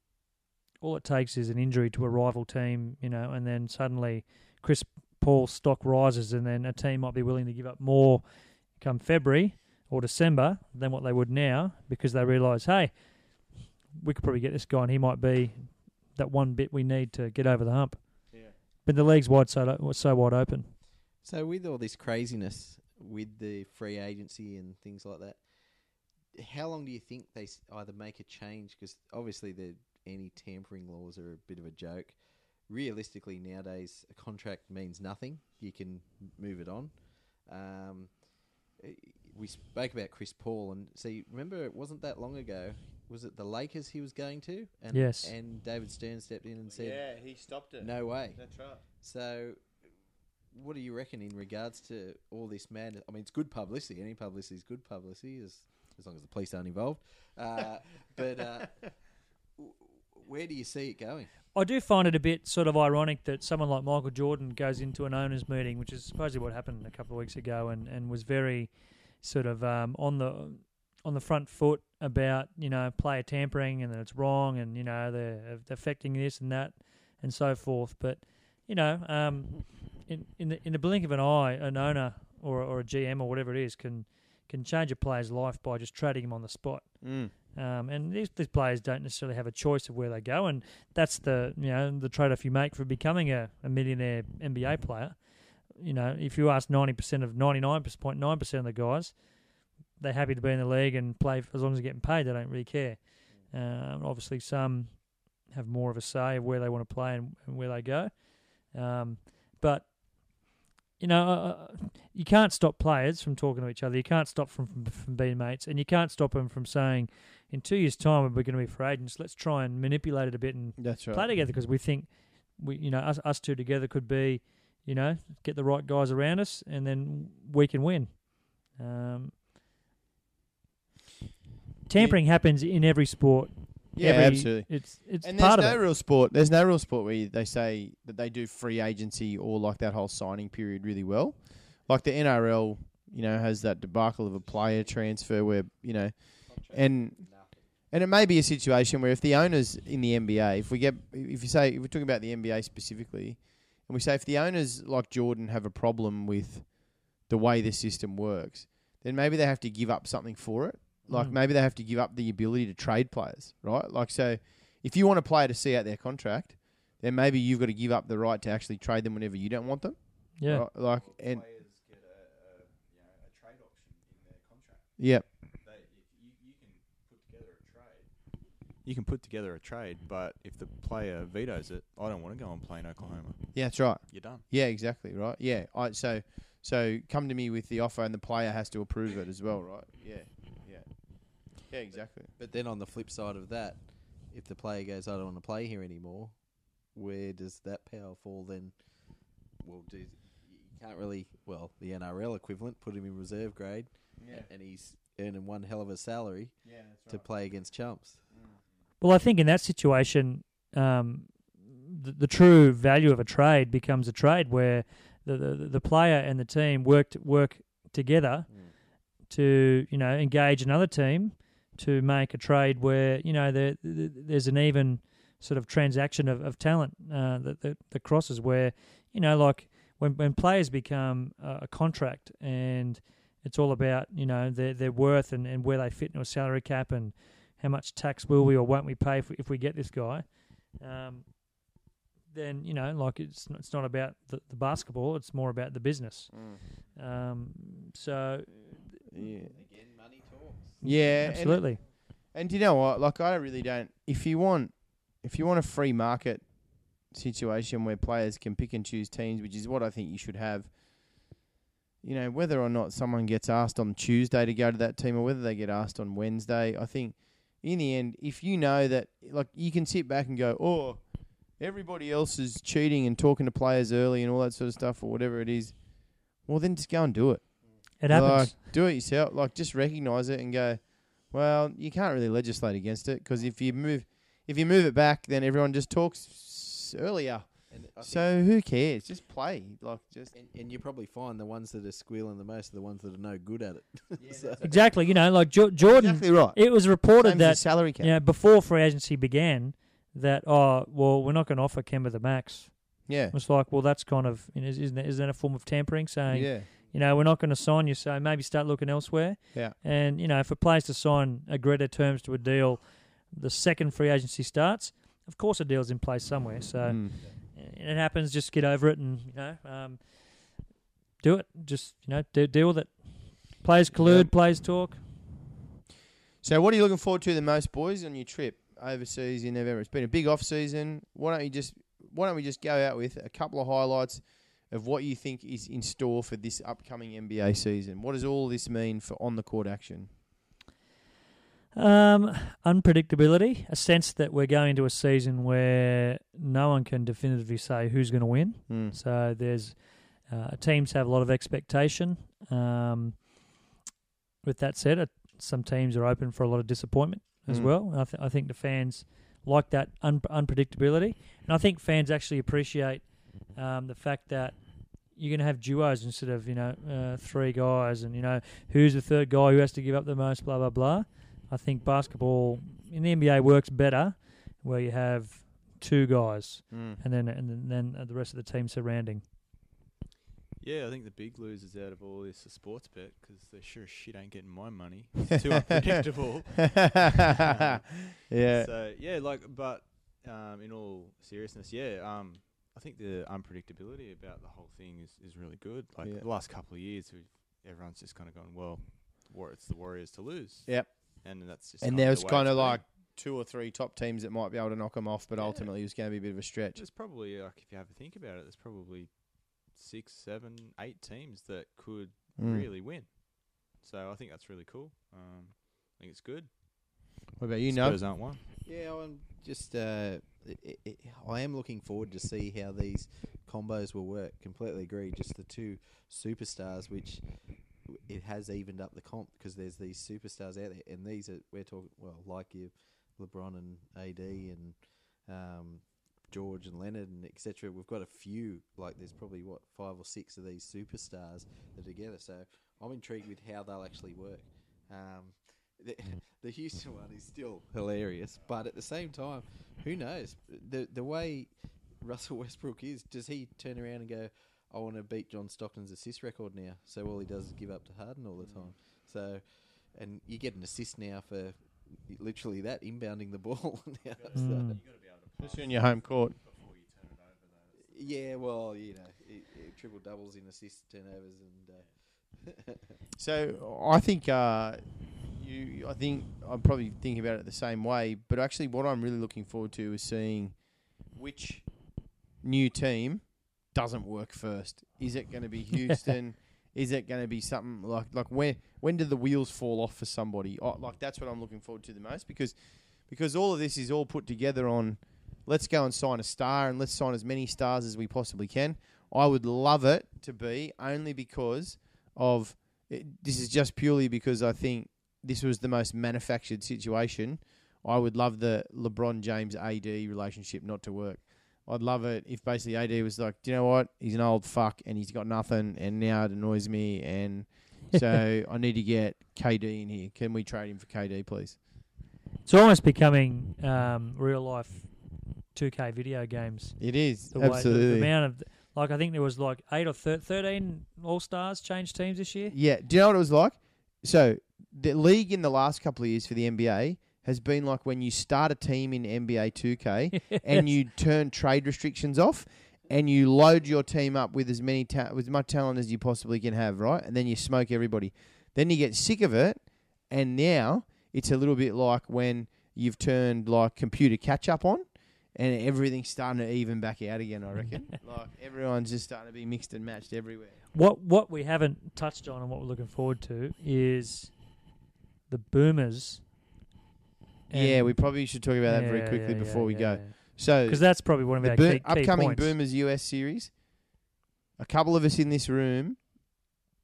all it takes is an injury to a rival team, you know, and then suddenly Chris Paul's stock rises and then a team might be willing to give up more come February or December than what they would now because they realise, hey, we could probably get this guy and he might be that one bit we need to get over the hump. Yeah. But the league's wide so so wide open. So with all this craziness with the free agency and things like that, how long do you think they either make a change? Because obviously the anti-tampering laws are a bit of a joke. Realistically, nowadays a contract means nothing. You can move it on. Um, eh, we spoke about Chris Paul, and see, remember it wasn't that long ago. Was it the Lakers he was going to? And, Yes. And David Stern stepped in and said, "Yeah, he stopped it. "No way." That's right. So, what do you reckon in regards to all this madness? I mean, it's good publicity. Any publicity is good publicity, as as long as the police aren't involved. Uh, but uh, w- where do you see it going? I do find it a bit sort of ironic that someone like Michael Jordan goes into an owners meeting, which is supposedly what happened a couple of weeks ago, and, and was very sort of um, on the on the front foot about you know player tampering and that it's wrong, and you know they're affecting this and that and so forth. But you know, um, in in the, in the blink of an eye, an owner or or a GM or whatever it is can can change a player's life by just trading him on the spot. Mm. Um, and these, these players don't necessarily have a choice of where they go, and that's the you know the trade-off you make for becoming a, a millionaire NBA player. You know, if you ask ninety percent of ninety nine point nine percent of the guys, they're happy to be in the league and play as long as they're getting paid. They don't really care. Um, obviously, some have more of a say of where they want to play and, and where they go. Um, but you know, uh, you can't stop players from talking to each other. You can't stop from, from from being mates, and you can't stop them from saying, "In two years' time, we're going to be free agents. Let's try and manipulate it a bit and That's right. play together because we think we, you know, us us two together could be, you know, get the right guys around us, and then we can win." Um, tampering happens in every sport. Yeah, every, absolutely. It's it's and part there's of no it. real sport. There's no real sport where you- they say that they do free agency or like that whole signing period really well. Like the NRL, you know, has that debacle of a player transfer where you know, and and it may be a situation where if the owners in the NBA, if we get, if you say, if we're talking about the NBA specifically, and we say if the owners like Jordan have a problem with the way the system works, then maybe they have to give up something for it. Like Mm. maybe they have to give up the ability to trade players, right? Like so, if you want a player to see out their contract, then maybe you've got to give up the right to actually trade them whenever you don't want them. Yeah. right? Like and players get a, a you know a trade option in their contract. yeah, you, you can put together a trade. You can put together a trade, but if the player vetoes it, I don't want to go and play in Oklahoma. yeah, that's right. You're done. Yeah, exactly, right. Yeah, I so so come to me with the offer, and the player has to approve it as well, right? Yeah, yeah, yeah, exactly. But then on the flip side of that, if the player goes, "I don't want to play here anymore," where does that power fall then? Well, do you can't really well the NRL equivalent put him in reserve grade, Yeah, and he's earning one hell of a salary yeah, that's to play against chumps. Well, I think in that situation, um, the, the true value of a trade becomes a trade where the, the, the player and the team work t- work together to you know engage another team to make a trade where you know there, there- there's an even sort of transaction of, of talent uh, that, that that crosses where you know like when when players become a contract and it's all about you know their their worth and, and where they fit into a salary cap and how much tax will we or won't we pay if we, if we get this guy um, then you know like it's not, it's not about the, the basketball it's more about the business um, so Yeah, Again, money talks. Yeah, and- absolutely And, do you know what? Like, I really don't. If you want, if you want a free market situation where players can pick and choose teams, which is what I think you should have. You know, whether or not someone gets asked on Tuesday to go to that team or whether they get asked on Wednesday, I think in the end, if you know that, like, you can sit back and go, oh, everybody else is cheating and talking to players early and all that sort of stuff or whatever it is, well then just go and do it. It happens. Like, do it yourself. Like just recognise it and go. Well, you can't really legislate against it because if you move, if you move it back, then everyone just talks earlier. And I think- So who cares? Just play. Like just. and, and you probably find the ones that are squealing the most are the ones that are no good at it. So- exactly. You know, like jo- Jordan. Exactly right. It was reported Same that salary cap. you know before free agency began that oh well we're not going to offer Kemba the max. Yeah. It was like well that's kind of you know, isn't that, isn't that a form of tampering saying Yeah. You know we're not going to sign you so maybe start looking elsewhere. Yeah. And you know if a player's to sign agreed terms to a deal, the second free agency starts, of course a deal's in place somewhere. So Mm. and it happens. Just get over it and you know um, do it. Just you know de- deal with it. Players collude, Yep. players talk. So, what are you looking forward to the most, boys, on your trip overseas in November? It's been a big off season. Why don't you just Why don't we just go out with a couple of highlights of what you think is in store for this upcoming NBA season? What does all this mean for on the court action? Um, unpredictability, a sense that we're going into a season where no one can definitively say who's going to win. Mm. So there's uh, teams have a lot of expectation. Um, with that said, uh, some teams are open for a lot of disappointment as Mm. well. I, th- I think the fans like that un- unpredictability, and I think fans actually appreciate um, the fact that you're going to have duos instead of you know uh, three guys, and you know who's the third guy who has to give up the most, blah blah blah. I think basketball in the NBA works better where you have two guys Mm. and then and then, then uh, the rest of the team surrounding. Yeah, I think the big losers out of all this are Sportsbet because they sure as shit ain't getting my money. It's too unpredictable. yeah. So yeah, like, but um, in all seriousness, yeah, um, I think the unpredictability about the whole thing is, is really good. Like Yeah. the last couple of years, we've, everyone's just kind of gone, well, war, it's the Warriors to lose. Yep. and that's just And kinda there's the way kind it's of been. like two or three top teams that might be able to knock them off, but Yeah. ultimately it's going to be a bit of a stretch. There's probably like if you have a think about it, there's probably six, seven, eight teams that could Mm. really win. So I think that's really cool. Um, I think it's good. What about you, know? Spurs aren't one. Yeah, I'm just. Uh, i i I am looking forward to see how these combos will work. Completely agree. Just the two superstars, which it has evened up the comp because there's these superstars out there, and these are we're talking well, like you, LeBron and AD and um, George and Leonard and etc. We've got a few like there's probably what five or six of these superstars that are together. So I'm intrigued with how they'll actually work. Um, the, the Houston one is still hilarious, but at the same time, who knows? The the way Russell Westbrook is, does he turn around and go, "I want to beat John Stockton's assist record now"? So all he does is give up to Harden all the time. So, and you get an assist now for literally that inbounding the ball now. So, Mm. Especially on your home court. yeah, well, you know, it, it triple doubles in assists, turnovers, and uh, So I think uh, you. I think I'm probably thinking about it the same way. But actually, what I'm really looking forward to is seeing which new team doesn't work first. Is it going to be Houston? is it going to be something like like when when do the wheels fall off for somebody? Oh, like that's what I'm looking forward to the most because because all of this is all put together on. Let's go and sign a star and let's sign as many stars as we possibly can. I would love it to be only because of it, this is just purely because I think this was the most manufactured situation. I would love the LeBron James AD relationship not to work. I'd love it if basically AD was like, do you know what? He's an old fuck and he's got nothing, and now it annoys me, and so I need to get KD in here. Can we trade him for KD, please? It's almost becoming um, real life 2K video games. It is The way the, absolutely. the amount of like I think there was like eight or thir- thirteen All Stars changed teams this year. Yeah. Do you know what it was like? So the league in the last couple of years for the NBA has been like when you start a team in NBA 2K and you turn trade restrictions off and you load your team up with as many ta- with as much talent as you possibly can have, right? And then you smoke everybody. Then you get sick of it, and now it's a little bit like when you've turned like computer catch up on. And everything's starting to even back out again. I reckon. like everyone's just starting to be mixed and matched everywhere. What what we haven't touched on and what we're looking forward to is the Boomers. yeah, we probably should talk about that very quickly before we go. So because that's probably one of the our Bo- key, key upcoming points. Boomers US series. A couple of us in this room.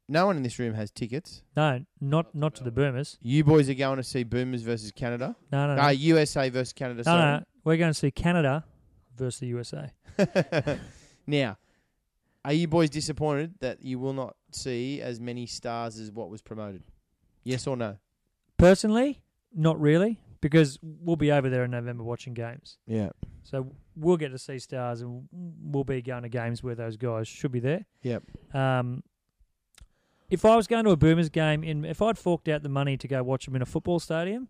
No one in this room has tickets. No, not not to the Boomers. You boys are going to see Boomers versus Canada. No, no, no. Uh, USA versus Canada. no, sorry. no. We're going to see Canada versus the USA. now, are you boys disappointed that you will not see as many stars as what was promoted? Yes or no? Personally, not really, because we'll be over there in November watching games. Yeah. So we'll get to see stars, and we'll be going to games where those guys should be there. Yep. Um, if I was going to a Boomers game, in if I'd forked out the money to go watch them in a football stadium,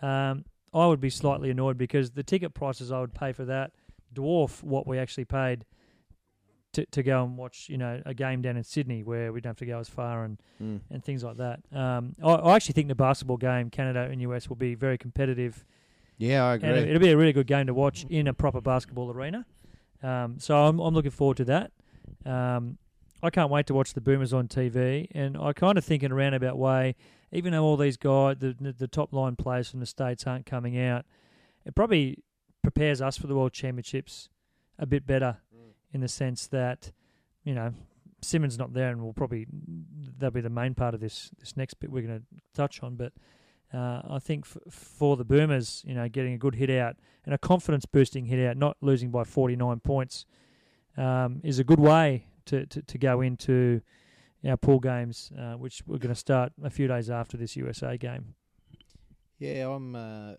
um, I would be slightly annoyed because the ticket prices I would pay for that dwarf what we actually paid to to go and watch, you know, a game down in Sydney where we don't have to go as far and Mm. and things like that. Um, I, I actually think the basketball game, Canada and US, will be very competitive Yeah, I agree. it- it'll be a really good game to watch in a proper basketball arena. Um, so I'm, I'm looking forward to that. Um, I can't wait to watch the Boomers on TV, and I kind of think in a roundabout way, even though all these guys, the the, the top line players from the states aren't coming out, it probably prepares us for the World Championships a bit better, in the sense that, you know, Simmons not there, and we'll probably that'll be the main part of this this next bit we're going to touch on, but. Uh, I think f- for the Boomers, you know, getting a good hit out and a confidence boosting hit out, not losing by 49 points, um, is a good way to, to, to go into our pool games, uh, which we're going to start a few days after this USA game. Yeah, I'm. Uh,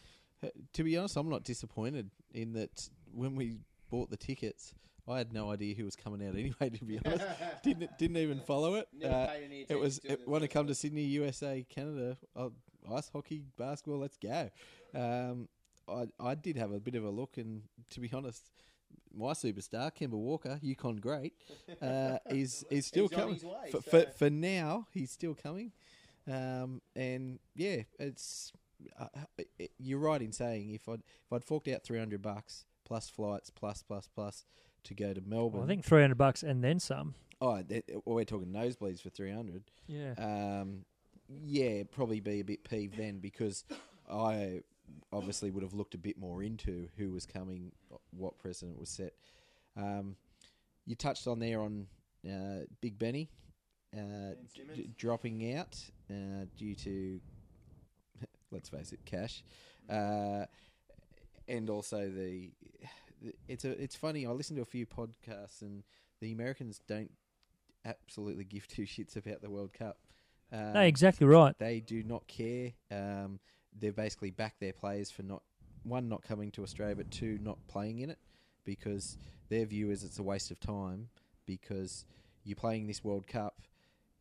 to be honest, I'm not disappointed in that when we bought the tickets, I had no idea who was coming out anyway. To be honest, didn't didn't even follow it. Uh, it was it, want to come to Sydney, USA, Canada. Oh, ice hockey, basketball. Let's go. Um, I I did have a bit of a look, and to be honest, my superstar, Kemba Walker, UConn great, uh, is is still coming. for, for for now, he's still coming. Um, and yeah, it's uh, it, you're right in saying if I'd if I'd forked out three hundred bucks plus flights plus plus plus to go to Melbourne. Well, I think 300 bucks and then some. Oh, that, well, we're talking nosebleeds for three hundred. Yeah. Um, yeah, probably be a bit peeved then because I obviously would have looked a bit more into who was coming, what precedent was set. Um, you touched on there on uh, Big Benny uh, d- dropping out uh, due to, let's face it, cash, uh, and also the. It's a. It's funny. I listened to a few podcasts, and the Americans don't absolutely give two shits about the World Cup. Um, no, exactly right. they do not care. Um, they've basically back their players for not one not coming to Australia, but two not playing in it because their view is it's a waste of time because you're playing this World Cup.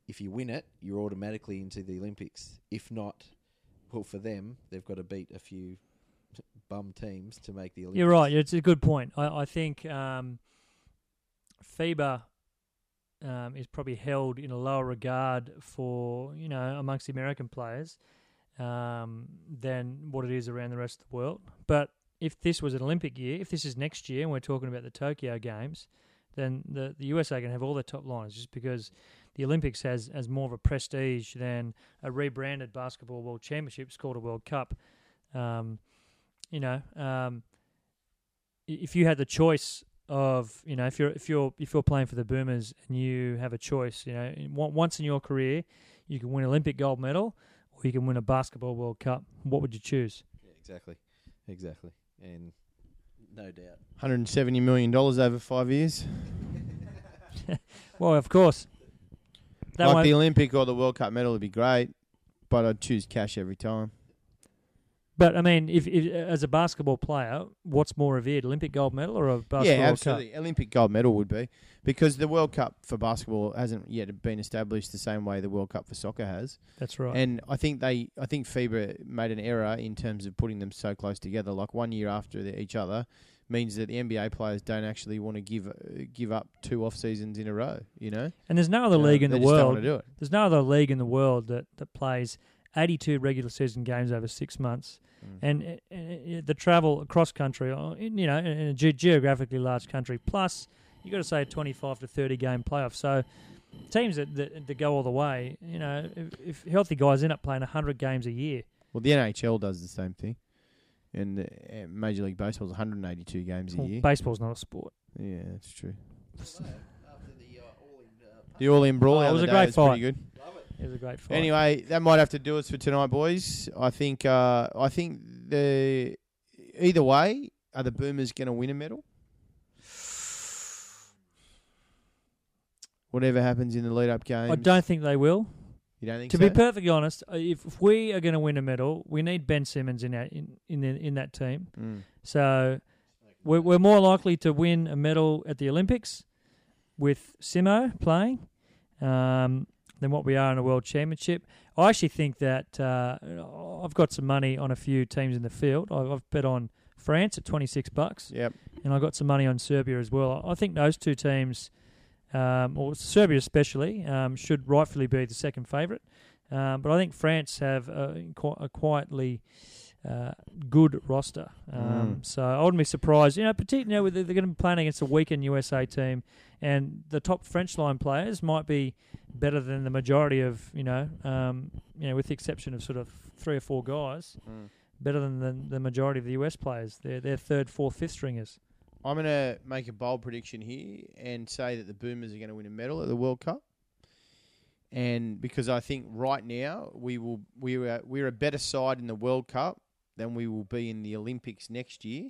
If you win it, you're automatically into the Olympics. If not, well, for them, they've got to beat a few bum teams to make the Olympics. You're right. It's a good point. I, I think um, FIBA um, is probably held in a lower regard for you know amongst the American players um, than what it is around the rest of the world. But if this was an Olympic year, if this is next year, and we're talking about the Tokyo Games, then the the USA can have all their top liners just because the Olympics has has more of a prestige than a rebranded basketball world championships called a World Cup. Um, you know, um, if you had the choice of, you know, if you're if you're if you're playing for the Boomers and you have a choice, you know, in- once in your career, you can win Olympic gold medal or you can win a basketball World Cup. What would you choose? Yeah, exactly, exactly, and no doubt. $170 million over five years. Well, of course. That like the Olympic or the World Cup medal would be great, but I'd choose cash every time. But I mean, if, if as a basketball player, what's more revered, Olympic gold medal or a basketball yeah, absolutely. Olympic gold medal would be because the World Cup for basketball hasn't yet been established the same way the World Cup for soccer has. That's right. And I think they, I think FIBA made an error in terms of putting them so close together. Like one year after the, each other means that the NBA players don't actually want to give uh, give up two off seasons in a row. You know, and there's no other Uh, league in they the just don't world want to do it. There's no other league in the world that, that plays 82 regular season games over six months, Mm. and uh, uh, the travel across country, you know, in a ge- geographically large country. Plus, you got to say a 25 to 30 game playoff. So, teams that, that, that go all the way, you know, if, if healthy guys end up playing 100 games a year, Well, the NHL does the same thing. and uh, Major League Baseball's 182 games a year. baseball's not a sport. yeah, that's true. After the uh, all-in, uh, The Brawl. Oh, it was a day great was pretty fight. good. It was a great fight. Anyway, that might have to do us for tonight, boys. I think. Uh, I think the either way, are the Boomers going to win a medal? Whatever happens in the lead-up game, I don't think they will. You don't think To so? be perfectly honest, uh, if, if we are going to win a medal, we need Ben Simmons in that in in, the, in that team. Mm. So we're, we're more likely to win a medal at the Olympics with Simo playing um, than what we are in a World Championship. I actually think that uh, I've got some money on a few teams in the field. I've, I've bet on France at twenty six bucks, Yep. and I got some money on Serbia as well. I think those two teams, um, or Serbia especially, um, should rightfully be the second favourite. Um, but I think France have a, a quietly uh, good roster. Um, Mm. So I wouldn't be surprised. You know, particularly you know, they're going to be playing against a weakened USA team, and the top French line players might be better than the majority of you know, um, you know, with the exception of sort of three or four guys, Mm. better than the, the majority of the US players. They're they're third, fourth, fifth stringers. I'm going to make a bold prediction here and say that the Boomers are going to win a medal at the World Cup. And because I think right now we will we are we're a better side in the World Cup than we will be in the Olympics next year,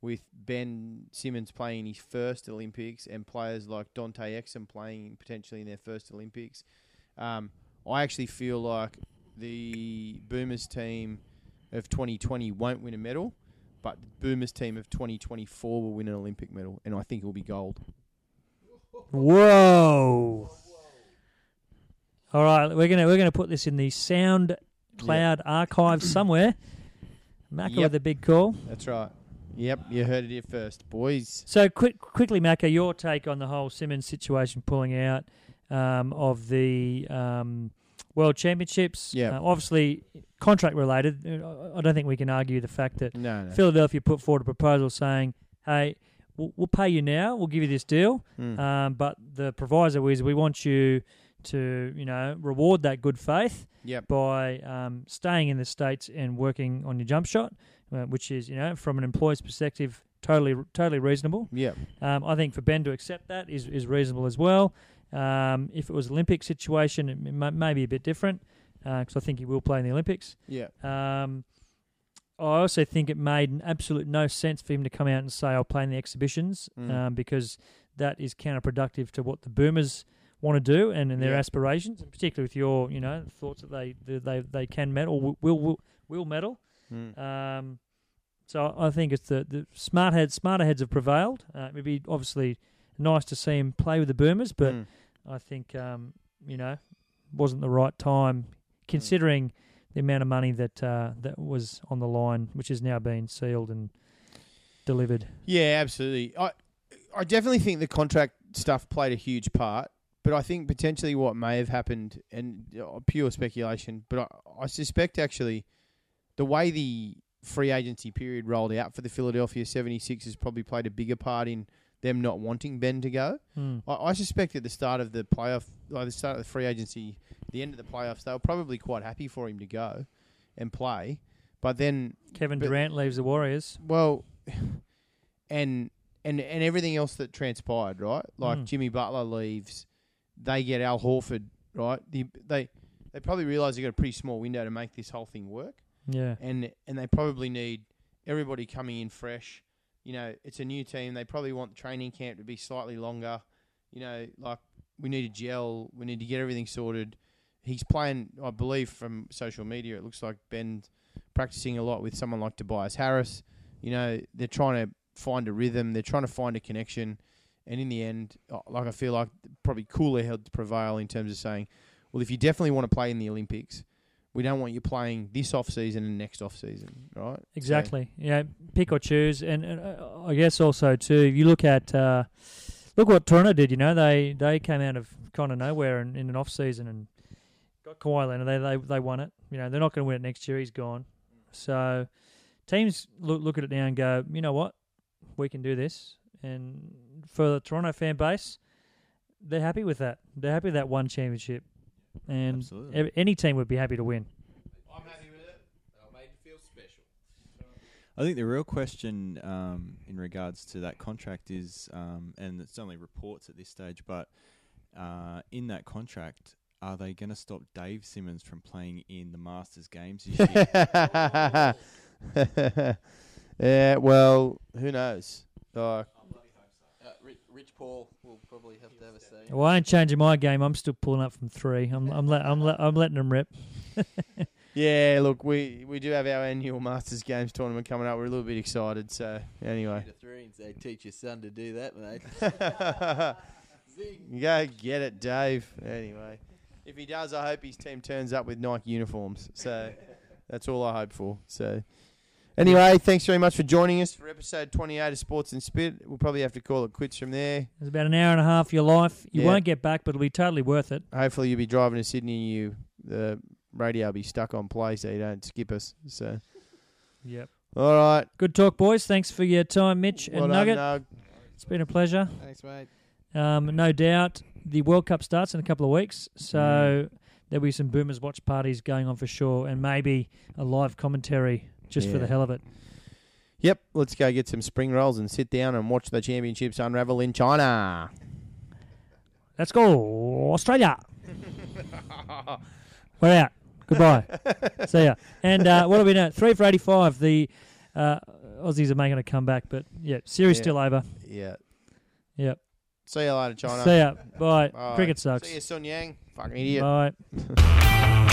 with Ben Simmons playing his first Olympics and players like Dante Exum playing potentially in their first Olympics. Um, I actually feel like the Boomers team of 2020 won't win a medal, but the Boomers team of 2024 will win an Olympic medal, and I think it will be gold. Whoa! All right, we're gonna we're gonna put this in the Sound Cloud archive somewhere. Macca Yep. with a big call. That's right. Yep, you heard it here first, boys. So quick, quickly, Macca, your take on the whole Simmons situation pulling out um, of the um, World Championships? Yeah. Uh, obviously, contract related. Uh, I don't think we can argue the fact that No, no. Philadelphia put forward a proposal saying, "Hey, we'll, we'll pay you now. We'll give you this deal, Mm. um, but the proviso is we want you to, you know, reward that good faith yep. by um, staying in the states and working on your jump shot, uh, which is, you know, from an employer's perspective, totally, totally reasonable. Yep. Um, I think for Ben to accept that is is reasonable as well. Um, if it was Olympic situation, it may, may be a bit different because I think he will play in the Olympics. Yep. Um, I also think it made an absolute no sense for him to come out and say I'll play in the exhibitions Mm. um, because that is counterproductive to what the Boomers want to do and, and their Yeah. aspirations, and particularly with your you know thoughts that they that they they can medal will will will, will medal. Mm. Um, so I think it's the, the smart heads, smarter heads have prevailed. Uh, it'd be obviously nice to see him play with the Boomers, but Mm. I think um, you know wasn't the right time considering the amount of money that uh, that was on the line, which has now been sealed and delivered. Yeah, absolutely. I I definitely think the contract stuff played a huge part, but I think potentially what may have happened, and uh, pure speculation, but I, I suspect actually the way the free agency period rolled out for the Philadelphia 76ers probably played a bigger part in them not wanting Ben to go. Hmm. I, I suspect at the start of the playoff, like the start of the free agency, the end of the playoffs, they were probably quite happy for him to go and play. But then Kevin But- Durant leaves the Warriors. well, and and and everything else that transpired, right? Like Mm. Jimmy Butler leaves, they get Al Horford, right? The, they they probably realise they've got a pretty small window to make this whole thing work, Yeah, and and they probably need everybody coming in fresh. You know, it's a new team. They probably want the training camp to be slightly longer. You know, like we need a gel. We need to get everything sorted. He's playing, I believe, from social media. It looks like Ben's practicing a lot with someone like Tobias Harris. You know, they're trying to find a rhythm. They're trying to find a connection. And in the end, uh, like I feel like probably cooler head to prevail in terms of saying, well, if you definitely want to play in the Olympics, we don't want you playing this off season and next off season, right? So- exactly. Yeah, pick or choose, and, and uh, I guess also too, if you look at uh, look what Toronto did. You know, they they came out of kind of nowhere in, in an off season and got Kawhi Leonard. They they they won it. You know, they're not going to win it next year. He's gone. So teams look look at it now and go, you know what, we can do this. And for the Toronto fan base, they're happy with that. They're happy with that one championship, and Absolutely. ev- any team would be happy to win. I'm happy with it. I made you feel special. I think the real question um, in regards to that contract is, um, and it's only reports at this stage, but uh, in that contract, are they going to stop Dave Simmons from playing in the Masters games this year? yeah, well, who knows? Like, Uh, Rich, Rich Paul will probably have to have a say. Well, I ain't changing my game. I'm still pulling up from three. I'm I'm let, I'm, let, I'm letting them rip. yeah, look, we, we do have our annual Masters Games tournament coming up. We're a little bit excited. So anyway, Shoot a three and say, teach your son to do that, mate. Zing. go get it, Dave. Anyway, if he does, I hope his team turns up with Nike uniforms. So that's all I hope for. So. Anyway, thanks very much for joining us for episode 28 of Sports and Spit. We'll probably have to call it quits from there. It's about an hour and a half of your life. You Yeah. won't get back, but it'll be totally worth it. hopefully you'll be driving to Sydney. and You the radio will be stuck on play, so you don't skip us. So, Yep. all right, Good talk, boys. Thanks for your time, Mitch and Nugget. Nug. It's been a pleasure. Thanks, mate. Um, no doubt the World Cup starts in a couple of weeks, so Mm. there'll be some Boomers watch parties going on for sure, and maybe a live commentary just for the hell of it. Yep, let's go get some spring rolls and sit down and watch the championships unravel in China. Let's go, Australia. We're out. Goodbye. See ya. And uh, what are we now? Three for 85. The uh, Aussies are making a comeback, but yeah, series Yeah. still over. Yeah. Yep. See you later, China. See ya. Bye. Bye. Cricket sucks. See you, Sun Yang. Fucking idiot. Bye.